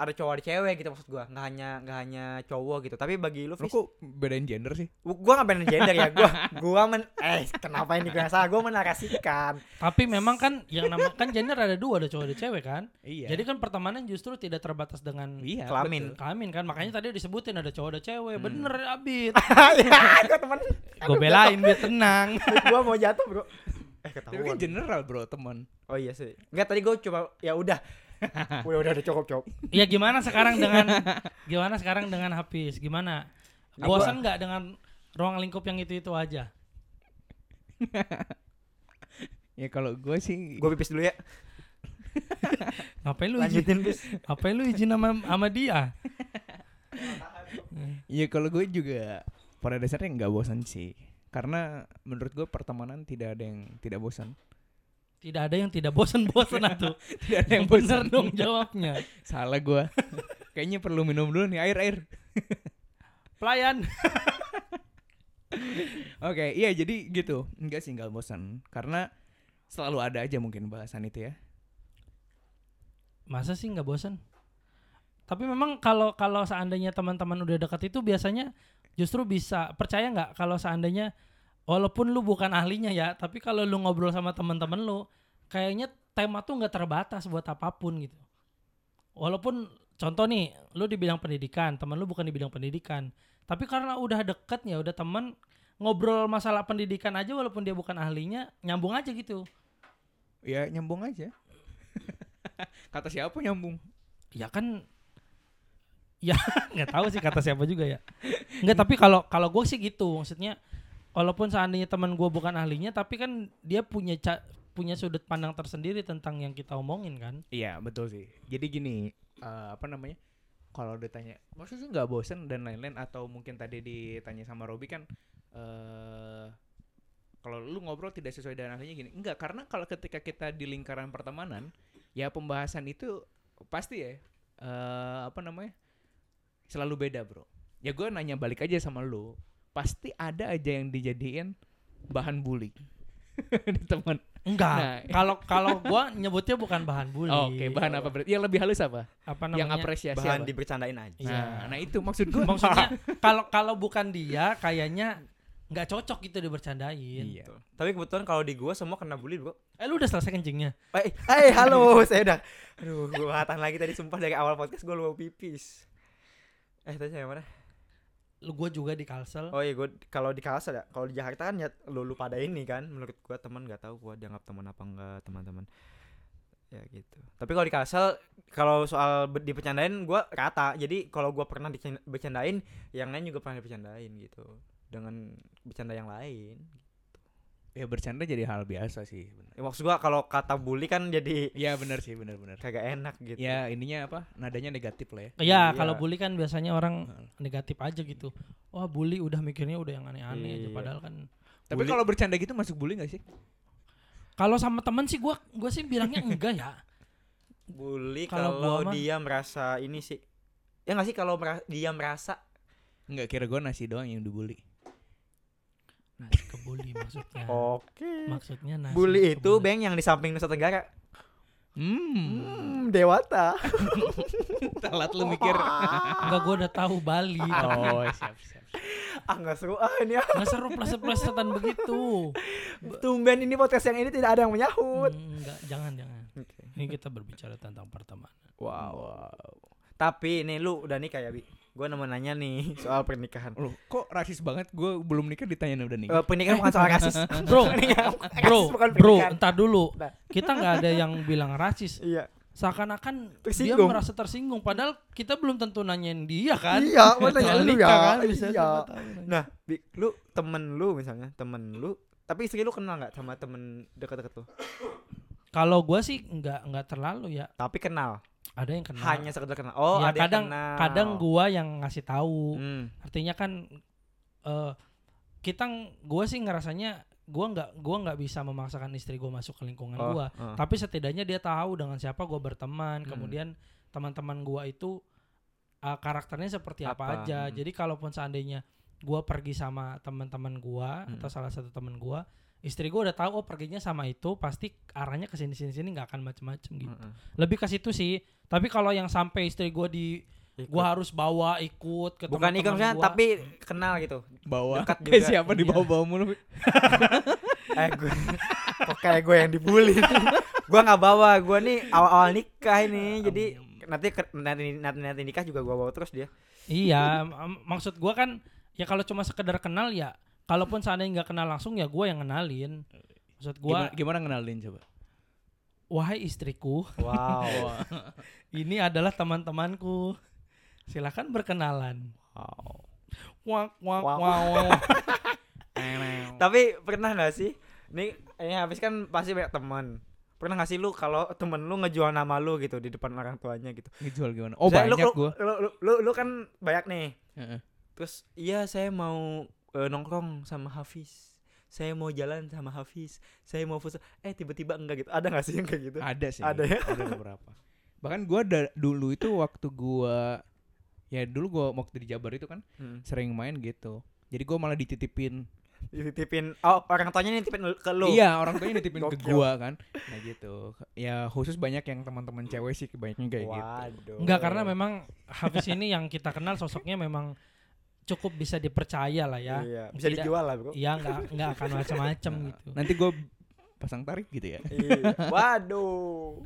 S1: ada cowok ada cewek gitu maksud gue nggak hanya nggak hanya cowok gitu tapi bagi lu
S3: lu kok bedain gender sih
S1: gue nggak bedain gender ya gue gue men eh kenapa ini gue yang salah gue menarasikan
S2: Tapi memang kan yang nama kan gender ada dua, ada cowok ada cewek kan.
S3: iya
S2: Jadi kan pertemanan justru tidak terbatas dengan
S3: iya
S1: kelamin.
S3: betul.
S2: kelamin kan. Makanya tadi disebutin ada cowok ada cewek.
S1: Hmm.
S2: Bener Abid.
S1: ya gue teman
S2: Gue belain Bit tenang.
S1: gue mau jatuh bro eh
S3: tapi
S1: ketahuan
S3: kan general bro teman
S1: Oh iya sih. Enggak tadi gue coba ya udah. udah udah udah cukup cukup.
S2: Ya gimana sekarang dengan gimana sekarang dengan Hafiz? Gimana? Bosan nggak dengan ruang lingkup yang itu itu aja?
S3: ya kalau gue sih
S1: Gue pipis dulu ya.
S2: Ngapain lu izin?
S1: Lanjutin bis.
S2: Ngapain lu izin sama sama dia?
S3: ya kalau gue juga pada dasarnya nggak bosan sih karena menurut gue pertemanan tidak ada yang tidak bosan
S2: Tidak ada yang tidak bosan-bosan atuh.
S3: tidak ada
S2: Yang bener dong jawabnya.
S3: salah gue kayaknya perlu minum dulu nih air air
S2: Pelayan.
S3: oke iya jadi gitu enggak sih nggak bosan karena selalu ada aja mungkin bahasan itu ya
S2: Masa sih nggak bosan? Tapi memang kalau kalau seandainya teman-teman udah dekat itu biasanya justru bisa percaya nggak kalau seandainya walaupun lu bukan ahlinya ya, tapi kalau lu ngobrol sama teman-teman lu, kayaknya tema tuh nggak terbatas buat apa pun gitu. Walaupun contoh nih, lu di bidang pendidikan, teman lu bukan di bidang pendidikan, tapi karena udah deket ya, udah teman ngobrol masalah pendidikan aja walaupun dia bukan ahlinya, nyambung aja gitu.
S3: ya nyambung aja kata siapa nyambung
S2: ya kan ya nggak tahu sih kata siapa juga ya nggak tapi kalau kalau gue sih gitu maksudnya walaupun seandainya teman gue bukan ahlinya tapi kan dia punya ca- punya sudut pandang tersendiri tentang yang kita omongin kan
S3: Iya betul sih. Jadi gini eh, apa namanya? Kalau ditanya, maksudnya nggak bosen dan lain-lain atau mungkin tadi ditanya sama Robi kan, eh kalau lu ngobrol tidak sesuai dengan ahlinya gini, enggak karena kalau ketika kita di lingkaran pertemanan, ya pembahasan itu pasti ya eh apa namanya selalu beda bro. Ya gue nanya balik aja sama lu, pasti ada aja yang dijadiin bahan bully di teman.
S2: enggak
S3: Nah.
S2: kalau kalau gue nyebutnya bukan bahan bully
S3: Oke, bahan apa berarti? Yang lebih halus apa?
S2: apa
S3: yang
S2: namanya
S3: apresiasi
S1: Bahan
S3: apa?
S1: dibercandain aja.
S2: Iya.
S3: Nah, nah itu maksud gue.
S2: maksudnya kalau kalau bukan dia kayaknya nggak cocok gitu dibercandain
S3: Iya.
S1: Tapi kebetulan kalau di gua semua kena bully, Bro.
S2: eh lu udah selesai kencingnya
S1: Eh, eh halo, saya udah aduh, gua hatan lagi tadi sumpah dari awal podcast gua lupa pipis. Eh, tadi saya mana?
S2: Lu gua juga di Kalsel.
S1: Oh iya gue kalau di Kalsel ya, kalau di Jakarta kan ya lu, lu pada ini kan menurut gua teman nggak tahu gua dianggap teman apa enggak teman-teman. Ya gitu. Tapi kalau di Kalsel kalau soal dipecandain gua rata. Jadi kalau gua pernah bercandain, yang lain juga pernah dipecandain gitu. Dengan bercanda yang lain.
S3: Ya bercanda jadi hal biasa sih. bener.
S1: Ya, maksud gua kalau kata bully kan jadi
S3: Ya benar sih benar-benar.
S1: kagak enak gitu.
S3: Ya ininya apa? Nadanya negatif lah ya.
S2: Ya,
S1: Iya.
S2: kalau bully kan biasanya orang negatif aja gitu. Wah, bully udah mikirnya udah yang aneh-aneh aja
S1: Iya.
S2: padahal kan
S3: Tapi kalau bercanda gitu masuk bully gak sih?
S2: kalau sama temen sih gua gua sih bilangnya enggak ya.
S1: Bully
S2: Kalau gua
S1: dia merasa ini sih. Ya nggak sih kalau dia merasa
S3: Enggak kira gue nasi doang yang dibully.
S2: Nasi kebuli maksudnya.
S1: Oke.
S2: Maksudnya nasi.
S1: Bully itu
S2: kebuli.
S1: beng yang di samping Nusa Tenggara.
S3: Hmm.
S1: Hmm, Dewata.
S3: Telat lu mikir.
S2: Enggak gua udah tahu Bali.
S3: oh, siap siap.
S1: ah nggak seru ah ini ah.
S2: Nggak seru pleset-plesetan begitu.
S1: Tumben ini podcast yang ini tidak ada yang menyahut.
S2: Hmm, enggak, jangan jangan.
S1: Oke.
S2: Ini kita berbicara tentang pertemanan.
S1: Wow. Tapi ini lu udah nikah ya, Bi? Gue nemu nanya nih soal pernikahan.
S3: Loh, kok rasis banget? Gue belum nikah ditanya udah nikah.
S1: Eh, pernikahan bukan soal rasis.
S2: Bro, Bro,
S1: rasis bukan
S2: bro,
S1: pernikahan.
S2: entar dulu.
S1: Nah.
S2: Kita nggak ada yang bilang rasis.
S1: Iya.
S2: Seakan-akan dia merasa tersinggung. Padahal kita belum tentu nanyain dia kan.
S1: Iya, gua nanya lu ya.
S2: kan, bisa
S1: Iya. Nah, Bi, lu temen lu misalnya, temen lu tapi istri lu kenal nggak sama temen deket-deket lu?
S2: Kalau gua sih nggak nggak terlalu ya.
S1: Tapi kenal,
S2: Ada yang kenal.
S1: hanya sekedar kenal. Oh,
S2: Ya,
S1: ada
S2: kadang
S1: yang kenal.
S2: kadang gua yang ngasih tahu.
S1: Hmm.
S2: Artinya kan eh kita gua sih ngerasanya gua nggak gua nggak bisa memaksakan istri gua masuk ke lingkungan
S1: Oh,
S2: gua.
S1: oh.
S2: Tapi setidaknya dia tahu dengan siapa gua berteman.
S1: Hmm.
S2: Kemudian teman-teman gua itu uh, karakternya seperti apa,
S1: Apa,
S2: aja.
S1: hmm.
S2: Jadi kalaupun seandainya gua pergi sama teman-teman gua
S1: Hmm.
S2: atau salah satu teman gua, istri gua udah tahu oh perginya sama itu pasti arahnya ke sini sini sini nggak akan macem-macem gitu.
S1: Mm-mm.
S2: Lebih ke situ sih. Tapi kalau yang sampai istri gua di
S1: Ikut.
S2: gua harus bawa ikut ke
S1: bukan ikut
S2: gua.
S1: tapi kenal gitu.
S3: Bawa.
S1: Dekat juga.
S3: siapa di
S2: Iya.
S3: bawah-bawah mulu.
S1: eh gue kok kayak gue yang dibully gue nggak bawa gue nih awal-awal nikah ini jadi nanti nanti nanti, nikah juga gue bawa terus dia
S2: Iya, maksud gua kan ya kalau cuma sekedar kenal ya, kalaupun seandainya nggak kenal langsung ya gua yang kenalin. Maksud
S3: Gimana,
S2: gua,
S3: gimana ngenalin coba?
S2: wahai istriku,
S1: wow
S2: ini adalah teman-temanku. Silakan berkenalan.
S1: wow
S2: Wak wak
S1: Wak.
S2: wow.
S1: tapi pernah nggak sih nih ini habis kan pasti banyak teman pernah nggak sih lu kalau temen lu ngejual nama lu gitu di depan orang tuanya gitu
S3: Ngejual gimana? Oh
S1: Misalnya
S3: banyak
S1: lu,
S3: gue.
S1: lu, lu, lu, lu kan banyak nih terus iya saya mau eh, nongkrong sama Hafiz saya mau jalan sama Hafiz saya mau futsal eh tiba-tiba enggak gitu ada nggak sih yang kayak gitu
S3: Ada sih.
S1: Ada ya?
S3: Ada beberapa. Bahkan gue dulu itu waktu gue ya dulu gue waktu di Jabar itu kan
S1: Hmm.
S3: sering main gitu. Jadi gue malah dititipin.
S1: dititipin oh orang tuanya nitipin ke lu
S3: Iya orang tuanya nitipin ke gue kan. Nah gitu. Ya khusus banyak yang teman-teman cewek sih kebanyakan kayak gitu.
S1: waduh
S2: Enggak karena memang Hafiz ini yang kita kenal sosoknya memang cukup bisa dipercaya lah ya.
S1: iya. bisa
S2: Tidak-
S1: dijual lah bro
S2: Iya nggak nggak akan macam-macam
S3: Nah,
S2: gitu.
S3: Nanti gue pasang tarik gitu ya.
S1: iya. waduh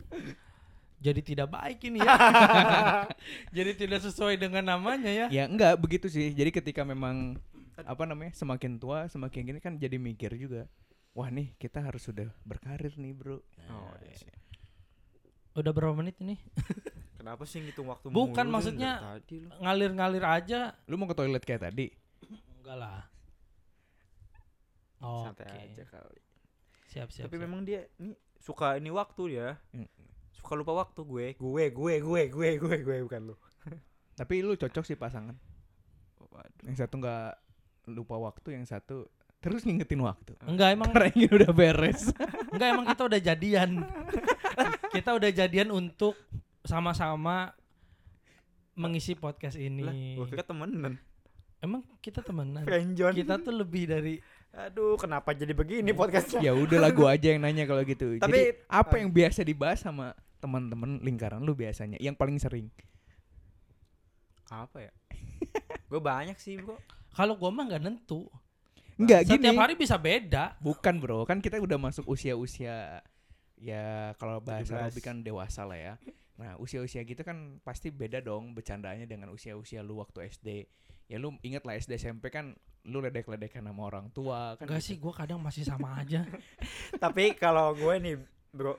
S2: Jadi tidak baik ini ya. Jadi tidak sesuai dengan namanya ya.
S3: ya enggak begitu sih. Jadi ketika memang apa namanya semakin tua semakin gini kan jadi mikir juga. Wah nih kita harus sudah berkarir nih bro.
S1: Oh,
S3: Nah,
S1: iya.
S2: Udah berapa menit ini?
S1: kenapa sih ngitung waktu
S2: Bukan,
S1: mulu,
S2: maksudnya-. Ngalir-ngalir aja.
S3: Lu mau ke toilet kayak tadi?
S2: Enggak lah. Oke.
S1: santai aja kali
S2: Siap siap.
S1: tapi
S2: siap.
S1: memang dia ini suka ini waktu dia
S3: Mm.
S1: suka lupa waktu gue gue gue gue gue gue gue bukan lu
S3: Tapi lu cocok sih pasangan.
S1: waduh
S3: Yang satu nggak lupa waktu, yang satu terus ngingetin waktu.
S2: enggak emang
S3: Karena ini udah beres.
S2: enggak emang kita udah jadian. kita udah jadian untuk sama-sama mengisi podcast
S1: lah
S2: ini.
S1: gue kira temenan
S2: Emang kita temenan.
S1: friendzone
S2: Kita tuh lebih dari
S1: aduh kenapa jadi begini podcastnya
S3: ya udahlah gua aja yang nanya kalau gitu. Jadi
S1: Tapi-
S3: apa yang biasa dibahas sama teman-teman lingkaran lu biasanya? Yang paling sering?
S1: apa ya gue banyak sih bro
S2: kalau gua mah nggak nentu.
S3: Enggak gini.
S2: Setiap hari bisa beda.
S3: Bukan bro, kan kita udah masuk usia-usia ya kalau bahasa
S1: 17.
S3: Robi kan dewasa lah ya. Nah usia-usia gitu kan pasti beda dong bercandanya dengan usia-usia lu waktu SD. Ya lu inget lah SD SMP kan lu ledek-ledekan sama orang tua kan.
S2: Enggak
S3: gitu.
S2: sih, gua kadang masih sama aja.
S1: Tapi kalau gue nih, Bro,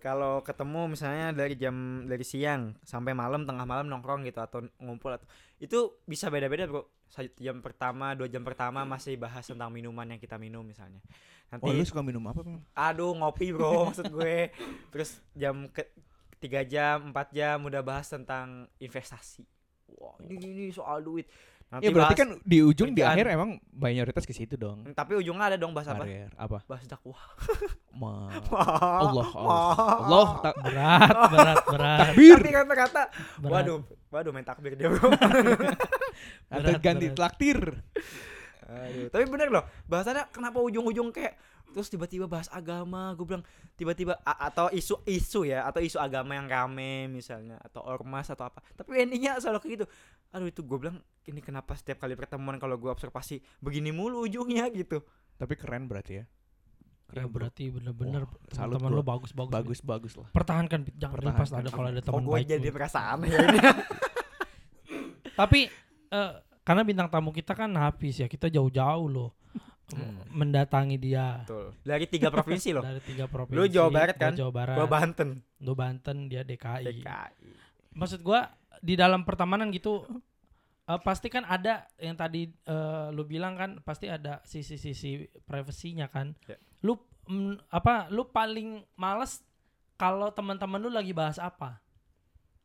S1: kalau ketemu misalnya dari jam dari siang sampai malam tengah malam nongkrong gitu atau ngumpul atau itu bisa beda-beda, Bro. Jam pertama, dua jam pertama masih bahas tentang minuman yang kita minum misalnya. Nanti
S3: Oh lu suka minum apa Bang?
S1: aduh ngopi, Bro, maksud gue. Terus jam ke tiga jam, empat jam udah bahas tentang investasi. Wah, ini ini soal duit. Nanti
S3: Ya berarti kan di ujung di
S1: kerjaan.
S3: akhir emang mayoritas ke situ dong.
S1: tapi ujungnya ada dong bahas apa?
S3: Karir apa?
S1: Bahas dakwah.
S3: Ma
S1: Allah,
S3: Allah Allah Allah tak
S2: Berat, berat, berat.
S3: takbir.
S1: Tapi kata-kata
S2: berat.
S1: Waduh, waduh main takbir dia bro.
S3: Atau ganti
S2: berat.
S3: traktir.
S1: Aduh, tapi bener loh, bahasannya kenapa ujung-ujung kayak terus tiba-tiba bahas agama, gue bilang tiba-tiba atau isu-isu ya, atau isu agama yang rame misalnya, atau ormas atau apa. Tapi endingnya selalu kayak gitu. Aduh itu gue bilang ini kenapa setiap kali pertemuan kalau gue observasi begini mulu ujungnya gitu.
S3: Tapi keren berarti ya.
S2: Ya
S3: Keren bro.
S2: berarti bener-bener
S3: salut
S2: teman
S3: gua.
S2: lu bagus-bagus.
S3: Bagus bagus lah.
S2: Pertahankan, jangan lepas ada kalau ada
S1: Oh
S2: teman
S1: gue
S2: baik.
S1: jadi
S2: lu.
S1: merasa aneh ya ini.
S2: Tapi eh, karena bintang tamu kita kan Hafiz ya, kita jauh-jauh loh
S3: Hmm.
S2: mendatangi dia
S1: Betul. Dari tiga provinsi loh.
S2: dari tiga provinsi.
S1: Lu Jawa Barat
S2: gua
S1: kan?
S2: Jawa Barat.
S1: Gue Banten.
S2: Lu Banten, dia DKI.
S1: DKI.
S2: Maksud gua di dalam pertemanan gitu eh, pasti kan ada yang tadi eh, lu bilang kan pasti ada sisi-sisi privasinya kan.
S1: Ya.
S2: Lu mm, apa lu paling males kalau teman-teman lu lagi bahas apa?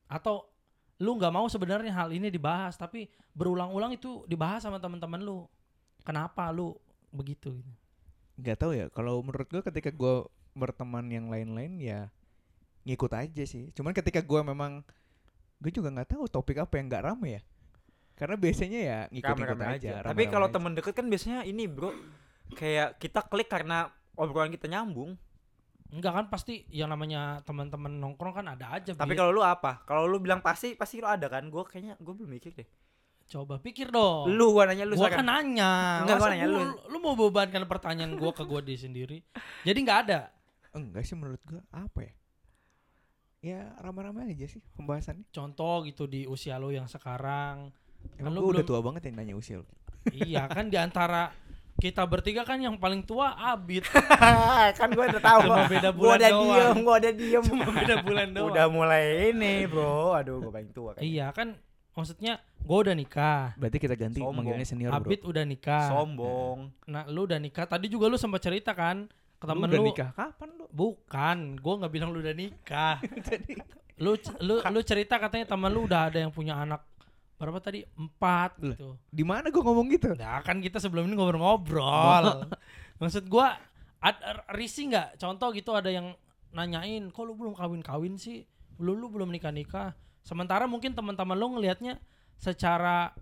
S2: Atau lu nggak mau sebenarnya hal ini dibahas tapi berulang-ulang itu dibahas sama teman-teman lu. Kenapa lu begitu gitu?
S3: Gak tahu ya. Kalau menurut gua ketika gua berteman yang lain-lain ya ngikut aja sih. Cuman ketika gua memang gue juga nggak tahu topik apa yang nggak rame ya. Karena biasanya ya ngikut-ngikut
S1: Rame-rame
S3: aja.
S1: Tapi kalau
S3: aja.
S1: temen deket kan biasanya ini bro, kayak kita klik karena obrolan kita nyambung.
S2: Enggak kan pasti yang namanya teman-teman nongkrong kan ada aja.
S1: Tapi kalau lu apa? Kalau lu bilang pasti, pasti lu ada kan? Gue kayaknya gue belum mikir deh.
S2: Coba pikir dong.
S1: Lu gua nanya lu
S2: gua kan nanya.
S1: Enggak, gua nanya
S2: gua-
S1: lu.
S2: lu. mau bebankan pertanyaan gua ke gua di sendiri. Jadi nggak ada.
S3: enggak sih menurut gua apa ya? Ya rame-rame aja sih pembahasannya.
S2: Contoh gitu di usia lu yang sekarang.
S3: Emang
S2: Lu
S3: gua udah
S2: belum-
S3: tua banget yang nanya usia lu.
S2: iya kan di antara kita bertiga kan yang paling tua Abid.
S1: kan gue udah tahu.
S2: Cuma beda
S1: Gue
S2: bulan
S1: udah
S2: doang.
S1: diem, gue udah diem.
S2: Cuma beda bulan doang.
S1: Udah mulai ini bro. Aduh gue paling tua kan.
S2: Iya kan maksudnya gua udah nikah.
S3: Berarti kita ganti
S1: Sombong.
S3: manggilnya senior bro.
S2: Abid udah nikah.
S1: Sombong.
S2: Nah, lu udah nikah. Tadi juga lu sempat cerita kan ke
S3: Lu
S2: temen
S3: udah
S2: lu.
S3: nikah kapan lu?
S2: Bukan, gua nggak bilang lu udah nikah. lu lu lu cerita katanya teman lu udah ada yang punya anak berapa tadi empat gitu.
S3: Di mana gua ngomong gitu?
S2: Nah kan kita sebelum ini ngobrol-ngobrol. Maksud gua ada risih nggak? Contoh gitu ada yang nanyain, kok lu belum kawin-kawin sih? Lu lu belum nikah-nikah. Sementara mungkin teman-teman lu ngelihatnya secara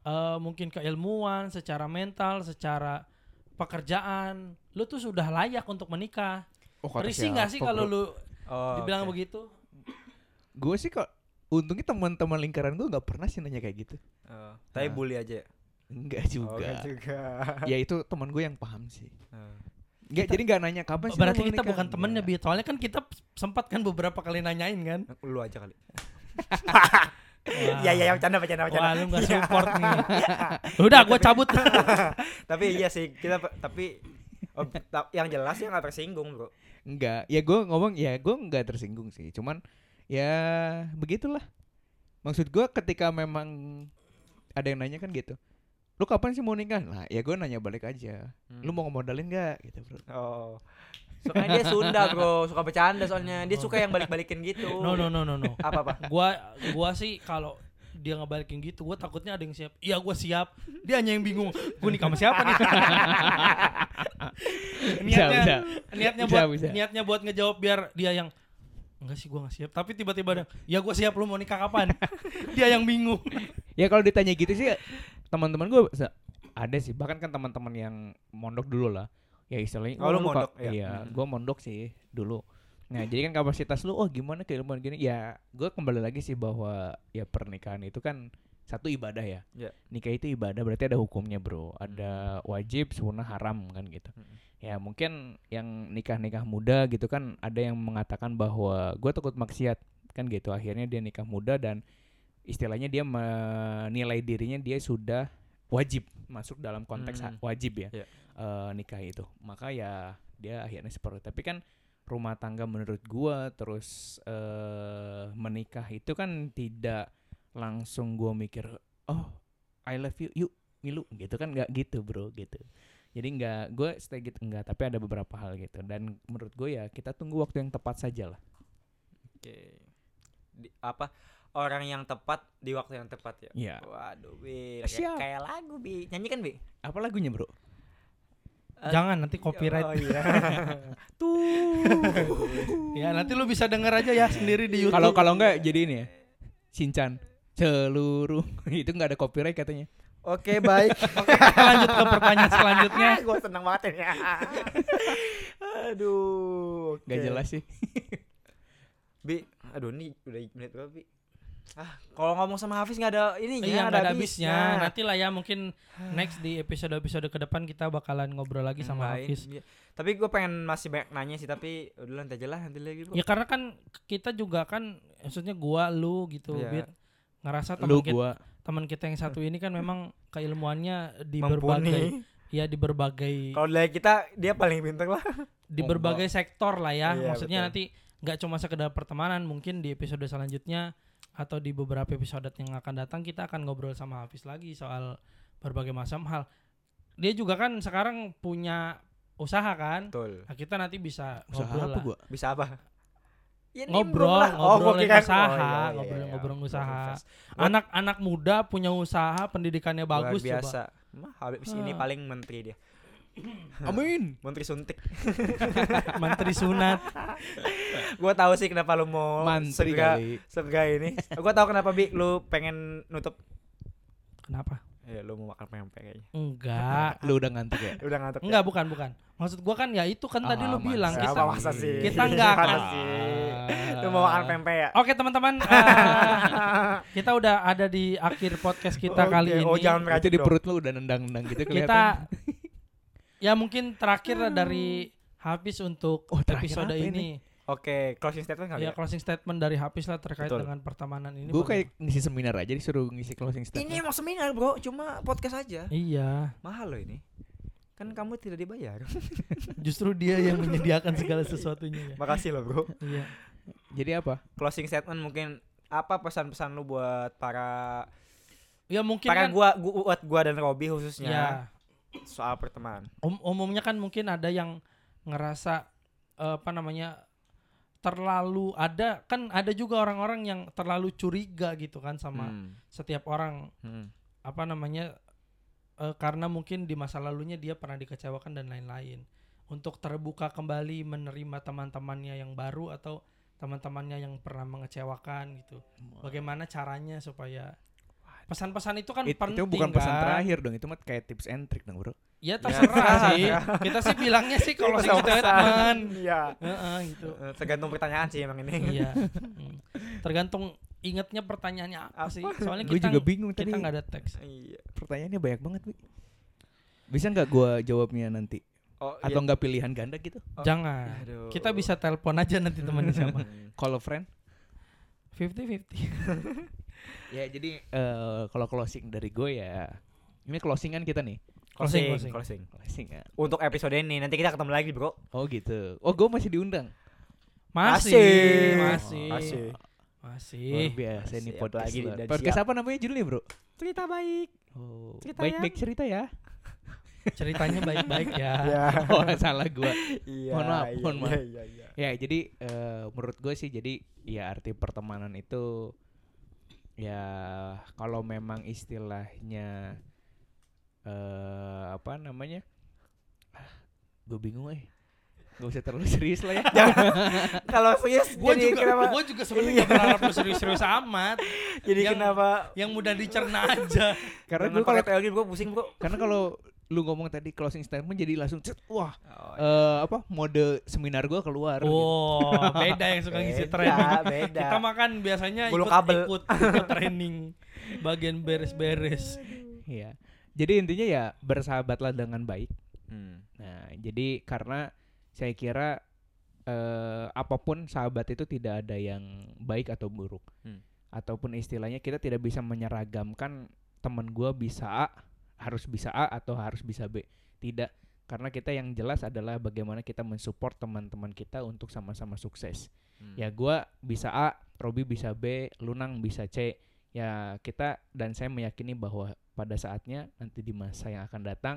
S2: eh, mungkin keilmuan, secara mental, secara pekerjaan, lu tuh sudah layak untuk menikah.
S3: Oh,
S2: Risih nggak sih kalau lu
S1: Oh,
S2: dibilang
S1: oke.
S2: begitu?
S3: Gue sih kok untungnya teman-teman lingkaran gue nggak pernah sih nanya kayak gitu.
S1: Oh, tapi
S3: Nah.
S1: bully aja. ya?
S3: Enggak
S1: Oh,
S3: juga.
S1: enggak juga.
S3: ya itu teman gue yang paham sih.
S1: Oh.
S3: Enggak, jadi nggak nanya kapan sih.
S2: Berarti kita bukan temennya,
S3: Nggak.
S2: Bi. Soalnya kan kita sempat kan beberapa kali nanyain kan.
S1: Lu aja kali.
S2: Wah.
S1: Iya iya bercanda bercanda bercanda.
S2: Wah, lu gak
S1: Iya.
S2: support nih. Udah, gua cabut.
S1: tapi iya sih kita tapi oh, yang jelas ya nggak tersinggung bro.
S3: Enggak, ya gue ngomong ya gue nggak tersinggung sih. Cuman ya begitulah. Maksud gue ketika memang ada yang nanya kan gitu. Lu kapan sih mau nikah? Nah, ya gue nanya balik aja.
S1: Hmm.
S3: Lu mau ngemodalin nggak gitu, Bro.
S1: Oh. Suka dia Sunda bro, suka bercanda soalnya. Dia suka yang balik-balikin gitu.
S2: No, no, no, no, no.
S1: Apa apa?
S2: Gua gua sih kalau dia ngebalikin gitu, gua takutnya ada yang siap. Iya, gua siap. Dia hanya yang bingung. Gua nikah sama siapa nih? niatnya
S3: bisa.
S2: niatnya
S3: Bisa,
S2: buat
S3: bisa.
S2: niatnya buat ngejawab biar dia yang enggak sih gua gak siap. Tapi tiba-tiba ada, "Ya gua siap, lu mau nikah kapan?" dia yang bingung.
S3: Ya kalau ditanya gitu sih teman-teman gue ada sih. Bahkan kan teman-teman yang mondok dulu lah. Ya istilahnya
S1: Oh, lu mondok, ya.
S3: Iya,
S1: Hmm.
S3: gue mondok sih dulu. Nah, jadi kan kapasitas lu oh gimana keilmuan gini? Ya, gue kembali lagi sih bahwa ya pernikahan itu kan satu ibadah ya.
S1: Ya.
S3: Nikah itu ibadah berarti ada hukumnya, Bro. Ada wajib, sunnah, haram kan gitu.
S1: Hmm.
S3: Ya, mungkin yang nikah-nikah muda gitu kan ada yang mengatakan bahwa gue takut maksiat. kan gitu akhirnya dia nikah muda dan istilahnya dia menilai dirinya dia sudah wajib masuk dalam konteks
S1: Hmm.
S3: wajib ya
S1: Iya.
S3: eh, nikah itu maka ya dia akhirnya seperti tapi kan rumah tangga menurut gua terus eh menikah itu kan tidak langsung gua mikir oh I love you yuk ngilu gitu kan nggak gitu bro gitu jadi nggak gue stay gitu enggak tapi ada beberapa hal gitu dan menurut gue ya kita tunggu waktu yang tepat saja lah
S1: Oke. Di- apa orang yang tepat di waktu yang tepat ya?
S3: Iya.
S1: Waduh, Bi. Kayak, kayak lagu, Bi. Nyanyikan, Bi.
S3: apa lagunya bro
S2: Jangan nanti copyright.
S1: Oh iya. Tuh.
S2: Ya nanti lu bisa denger aja ya sendiri di YouTube.
S3: kalau kalau enggak jadi ini ya Shinchan seluruh itu nggak ada copyright katanya
S1: Oke, baik.
S2: Oke, kita lanjut ke pertanyaan selanjutnya.
S1: gue seneng banget ini. Aduh. oke.
S3: nggak jelas sih
S1: Bi, aduh ini udah menit berapa, Bi? Ah, kalau ngomong sama Hafiz nggak ada ini
S2: Iya nggak ada habisnya. Nanti lah ya mungkin next di episode-episode ke depan kita bakalan ngobrol lagi sama
S1: Lain,
S2: Hafiz.
S1: iya. Tapi gue pengen masih banyak nanya sih, tapi udah nanti aja lah nanti lagi bro.
S2: Ya karena kan kita juga kan maksudnya gua lu gitu,
S1: Iya.
S2: Bit. Ngerasa teman kita, teman kita yang satu ini kan memang keilmuannya di berbagai
S1: Mumpuni.
S2: ya di berbagai
S1: Kalau dari kita dia paling pintar lah.
S2: di berbagai sektor lah ya.
S1: Iya,
S2: Maksudnya
S1: betul.
S2: nanti nggak cuma sekedar pertemanan, mungkin di episode selanjutnya atau di beberapa episode yang akan datang kita akan ngobrol sama Hafiz lagi soal berbagai macam hal. Dia juga kan sekarang punya usaha kan?
S1: Betul.
S2: Nah, kita nanti bisa
S3: usaha
S2: ngobrol
S3: apa
S2: lah.
S3: gua
S1: Bisa apa? Ya,
S2: Ngobrol,
S1: lah.
S2: ngobrolin
S1: gua kira-
S2: usaha,
S1: iya, iya,
S2: ngobrolin-
S1: iya,
S2: ngobrolin
S1: iya.
S2: usaha.
S1: Invest. Gua-
S2: Anak-anak muda punya usaha, pendidikannya
S1: Luar
S2: bagus
S1: biasa. Mah, Habis ini
S2: Ah.
S1: paling menteri dia.
S3: amin
S1: Menteri suntik.
S2: Menteri sunat.
S1: Gua tahu sih kenapa lu mau
S3: mantri
S1: segera
S3: kali
S1: segera ini. Gua tahu kenapa Bi lu pengen nutup.
S2: Kenapa?
S1: Ya lu mau makan pempek kayaknya.
S2: Enggak.
S3: lu udah ngantuk ya
S1: Udah ngantuk.
S2: Enggak, bukan, bukan. Maksud gua kan ya itu kan tadi
S3: Ah,
S2: lu bilang
S3: masa.
S2: kita
S1: Apa masa sih?
S2: kita nggak
S1: Masa
S2: akan-
S1: sih? Lu mau makan pempek ya?
S2: Oke teman-teman, eh, kita udah ada di akhir podcast kita
S1: Oke,
S2: kali ini.
S1: Oh, jangan
S3: itu di perut lu udah nendang-nendang gitu kelihatan
S2: kita ya mungkin terakhir dari Hafiz untuk
S3: Oh,
S2: episode
S1: Oh,
S2: ini.
S1: Oke, closing statement kali
S2: Ya
S1: ya.
S2: closing statement dari Hafiz lah terkait
S1: Betul.
S2: dengan pertemanan ini.
S3: gue kayak ngisi seminar aja disuruh ngisi closing
S1: Ini
S3: statement
S1: emang seminar, Bro. Cuma podcast aja.
S2: Iya,
S1: Mahal loh ini. Kan kamu tidak dibayar.
S2: justru dia yang menyediakan segala sesuatunya ya.
S1: Makasih loh, Bro.
S2: Iya.
S3: jadi apa
S1: Closing statement mungkin apa pesan-pesan lu buat para
S2: Ya mungkin
S1: para
S2: kan
S1: gua, gua buat gua dan Robi
S2: ya
S1: khususnya soal pertemanan.
S2: um- umumnya kan mungkin ada yang ngerasa eh, apa namanya terlalu ada kan ada juga orang-orang yang terlalu curiga gitu kan sama
S1: Hmm.
S2: setiap orang
S1: Hmm.
S2: apa namanya eh, karena mungkin di masa lalunya dia pernah dikecewakan dan lain-lain untuk terbuka kembali menerima teman-temannya yang baru atau teman-temannya yang pernah mengecewakan gitu bagaimana caranya supaya pesan-pesan itu kan
S3: It-
S2: penting
S3: itu bukan pesan
S2: kan?
S3: terakhir dong itu mah kayak tips and trick dong bro.
S2: Ya terserah sih. Kita sih bilangnya sih kalau sih kita teman
S1: Iya.
S2: Heeh, gitu.
S1: Eh, Tergantung pertanyaan sih emang ini.
S2: iya. Hmm. tergantung ingatnya pertanyaannya apa sih. Soalnya
S3: gue
S2: kita
S3: juga bingung tadi.
S2: kita nggak ada teks.
S1: Iya.
S3: pertanyaannya banyak banget Wi. bisa nggak gue jawabnya nanti?
S1: Oh,
S3: atau nggak pilihan ganda gitu?
S1: Oh.
S2: jangan.
S1: Aduh.
S2: kita bisa telepon aja nanti temannya siapa.
S3: Call a friend?
S2: 50-50
S3: ya jadi eh, kalau closing dari gue ya ini closingan kita nih
S2: Closing,
S1: Closing,
S2: closing.
S1: closing.
S3: closing ya
S1: Untuk episode ini nanti kita ketemu lagi, Bro.
S3: oh gitu oh gue masih diundang
S2: Masih,
S1: Masih.
S2: masih,
S1: Masih.
S2: masih.
S3: luar biasa nih
S1: Siap
S3: podcast
S1: lagi dan
S3: podcast
S1: siap.
S3: apa namanya judulnya bro
S1: Cerita baik.
S3: oh,
S1: Cerita
S3: baik baik cerita ya
S2: Ceritanya baik-baik ya.
S1: Ya.
S3: oh salah gue
S1: Iya.
S3: Mohon maaf,
S1: iya,
S3: mohon maaf.
S1: Iya, iya, iya.
S3: ya jadi eh, menurut gue sih jadi ya arti pertemanan itu ya kalau memang istilahnya eh apa namanya gue bingung eh gak usah terlalu serius lah ya
S1: Kalau serius
S2: Gue juga,
S1: kenapa?
S2: gue juga sebenarnya nggak berharap lu serius-serius amat.
S1: Jadi
S2: yang-
S1: kenapa?
S2: Yang mudah dicerna aja.
S3: karena gue kalau
S1: teori bro pusing bro.
S3: karena kalau lu ngomong tadi closing statement jadi langsung cet, wah
S1: Oh,
S3: eh apa mode seminar gue keluar gitu.
S2: Oh, beda yang suka ngisi training.
S1: beda.
S2: Kita makan biasanya
S1: Bulu
S2: ikut,
S1: kabel.
S2: ikut ikut training bagian beres-beres.
S3: Iya. Jadi intinya ya bersahabatlah dengan baik.
S1: Hmm.
S3: Nah, jadi karena saya kira eh, apa pun sahabat itu tidak ada yang baik atau buruk.
S1: Hmm.
S3: Ataupun istilahnya kita tidak bisa menyeragamkan teman gua bisa A harus bisa A atau harus bisa B. Tidak, karena kita yang jelas adalah bagaimana kita mensupport teman-teman kita untuk sama-sama sukses.
S1: Hmm.
S3: Ya gua bisa A, Robi bisa B, Lunang bisa C. Ya kita dan saya meyakini bahwa pada saatnya nanti di masa yang akan datang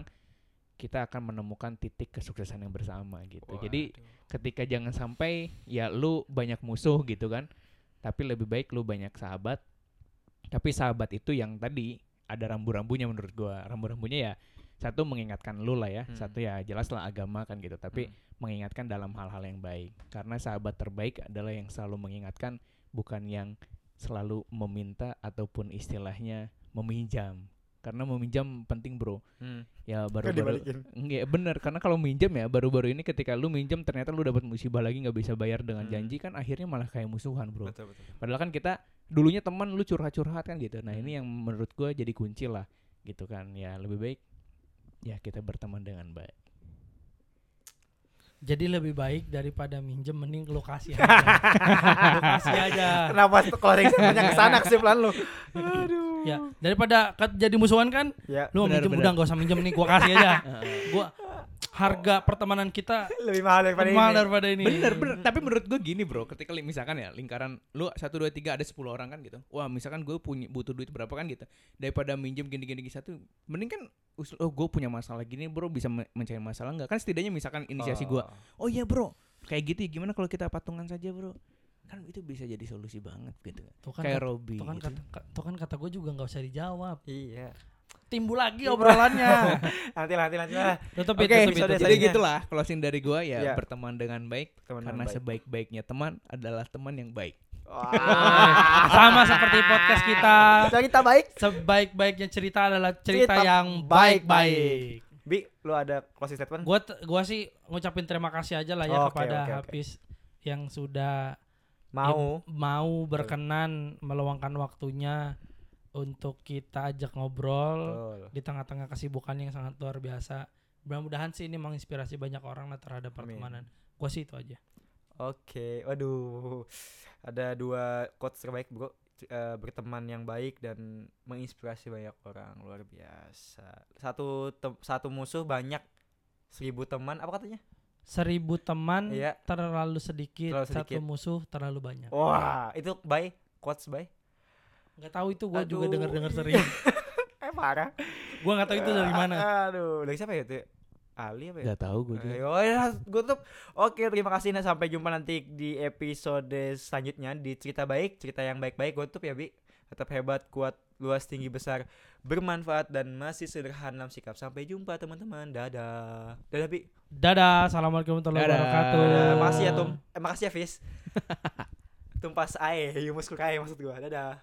S3: kita akan menemukan titik kesuksesan yang bersama gitu. Jadi
S1: Waduh.
S3: ketika jangan sampai ya lu banyak musuh gitu kan. Tapi lebih baik lu banyak sahabat. Tapi sahabat itu yang tadi ada rambu-rambunya menurut gua. Rambu-rambunya ya satu mengingatkan lu lah ya.
S1: Hmm.
S3: Satu ya jelas lah agama kan gitu. Tapi
S1: Hmm.
S3: mengingatkan dalam hal-hal yang baik. Karena sahabat terbaik adalah yang selalu mengingatkan bukan yang selalu meminta ataupun istilahnya meminjam. Karena meminjam penting, Bro.
S1: Hmm.
S3: Ya
S1: Kan
S3: baru-baru. Enggak bener karena kalau minjem ya baru-baru ini ketika lu minjem ternyata lu dapat musibah lagi nggak bisa bayar dengan
S1: Hmm.
S3: janji kan akhirnya malah kayak musuhan bro.
S1: Betul betul.
S3: Padahal kan kita dulunya teman lu curhat-curhat kan gitu. Nah
S1: Hmm.
S3: ini yang menurut gua jadi kunci lah gitu kan ya lebih baik ya kita berteman dengan baik.
S2: Jadi lebih baik daripada minjem mending ke lokasi aja. lokasi aja.
S1: Kenapa tuh closing statementnya ke sana kesimpulan lu? Aduh.
S2: Ya, daripada jadi musuhan kan
S1: Ya,
S2: lu minjem
S3: benar.
S2: udah gak usah minjem nih gua kasih aja. Gua harga pertemanan kita
S1: lebih mahal daripada
S2: mahal
S1: ini.
S2: daripada ini.
S3: Bener bener tapi menurut gue gini bro ketika misalkan ya lingkaran lu satu dua tiga ada 10 orang kan gitu wah misalkan gue punya butuh duit berapa kan gitu daripada minjem gini gini gini satu mending kan usul- oh gue punya masalah gini bro bisa me- mencari masalah nggak kan setidaknya misalkan inisiasi gue
S1: Oh.
S3: oh iya bro kayak gitu ya, gimana kalau kita patungan saja bro kan itu bisa jadi solusi banget gitu
S2: Tuh kan
S3: kayak
S2: tuh kan
S3: gitu.
S2: kata, ka- tuh kan kata gue juga nggak usah dijawab.
S1: Iya.
S2: Timbul lagi obrolannya.
S1: Nanti nanti nanti lah.
S2: tutup
S1: Oke,
S2: itu, tutup
S1: episode
S2: itu.
S3: jadi
S1: selanjutnya.
S3: gitulah closing dari gue ya
S1: Iya.
S3: berteman dengan baik
S1: Teman
S3: karena
S1: baik.
S3: sebaik-baiknya teman adalah teman yang baik
S1: Wah.
S2: Sama seperti podcast kita.
S1: Cerita baik.
S2: Sebaik-baiknya cerita adalah cerita,
S1: Cerita
S2: yang
S1: baik-baik. Bi, lu ada closing statement?
S2: Gua gua sih ngucapin terima kasih aja lah ya
S1: Oke,
S2: kepada
S1: oke, oke.
S2: Hafiz yang sudah
S1: Mau.
S2: ya, mau berkenan meluangkan waktunya untuk kita ajak ngobrol
S1: Betul.
S2: di tengah-tengah kesibukan yang sangat luar biasa. Mudah-mudahan sih ini menginspirasi banyak orang lah terhadap pertemanan. Gua sih itu aja.
S1: Oke, waduh. Ada dua quotes terbaik, Bro. Eh, berteman yang baik dan menginspirasi banyak orang luar biasa. Satu tem- satu musuh banyak seribu teman apa katanya?
S2: Seribu teman
S1: Iya.
S2: terlalu sedikit,
S1: Terlalu sedikit.
S2: satu musuh terlalu banyak.
S1: Wah, itu by quotes by.
S2: Nggak tahu itu gua juga
S1: Aduh.
S2: dengar-dengar sering.
S1: Eh parah.
S2: gua nggak tahu itu dari mana.
S1: Aduh, dari siapa ya itu? Ali apa ya?
S3: nggak tahu gue juga
S1: Ayo ya, gue tutup. Oke, terima kasih. Nah, sampai jumpa nanti di episode selanjutnya di cerita baik, cerita yang baik-baik. Gue tutup ya, Bi. Tetap hebat, kuat, luas, tinggi, besar, bermanfaat dan masih sederhana dalam sikap. Sampai jumpa teman-teman. Dadah. Dadah, Bi.
S2: Dadah, assalamualaikum warahmatullahi
S3: Dadah.
S2: wabarakatuh.
S1: Dadah. Makasih ya, Tum. Eh, makasih ya, Fis. Tumpas ae, humus ae maksud gua. Dadah.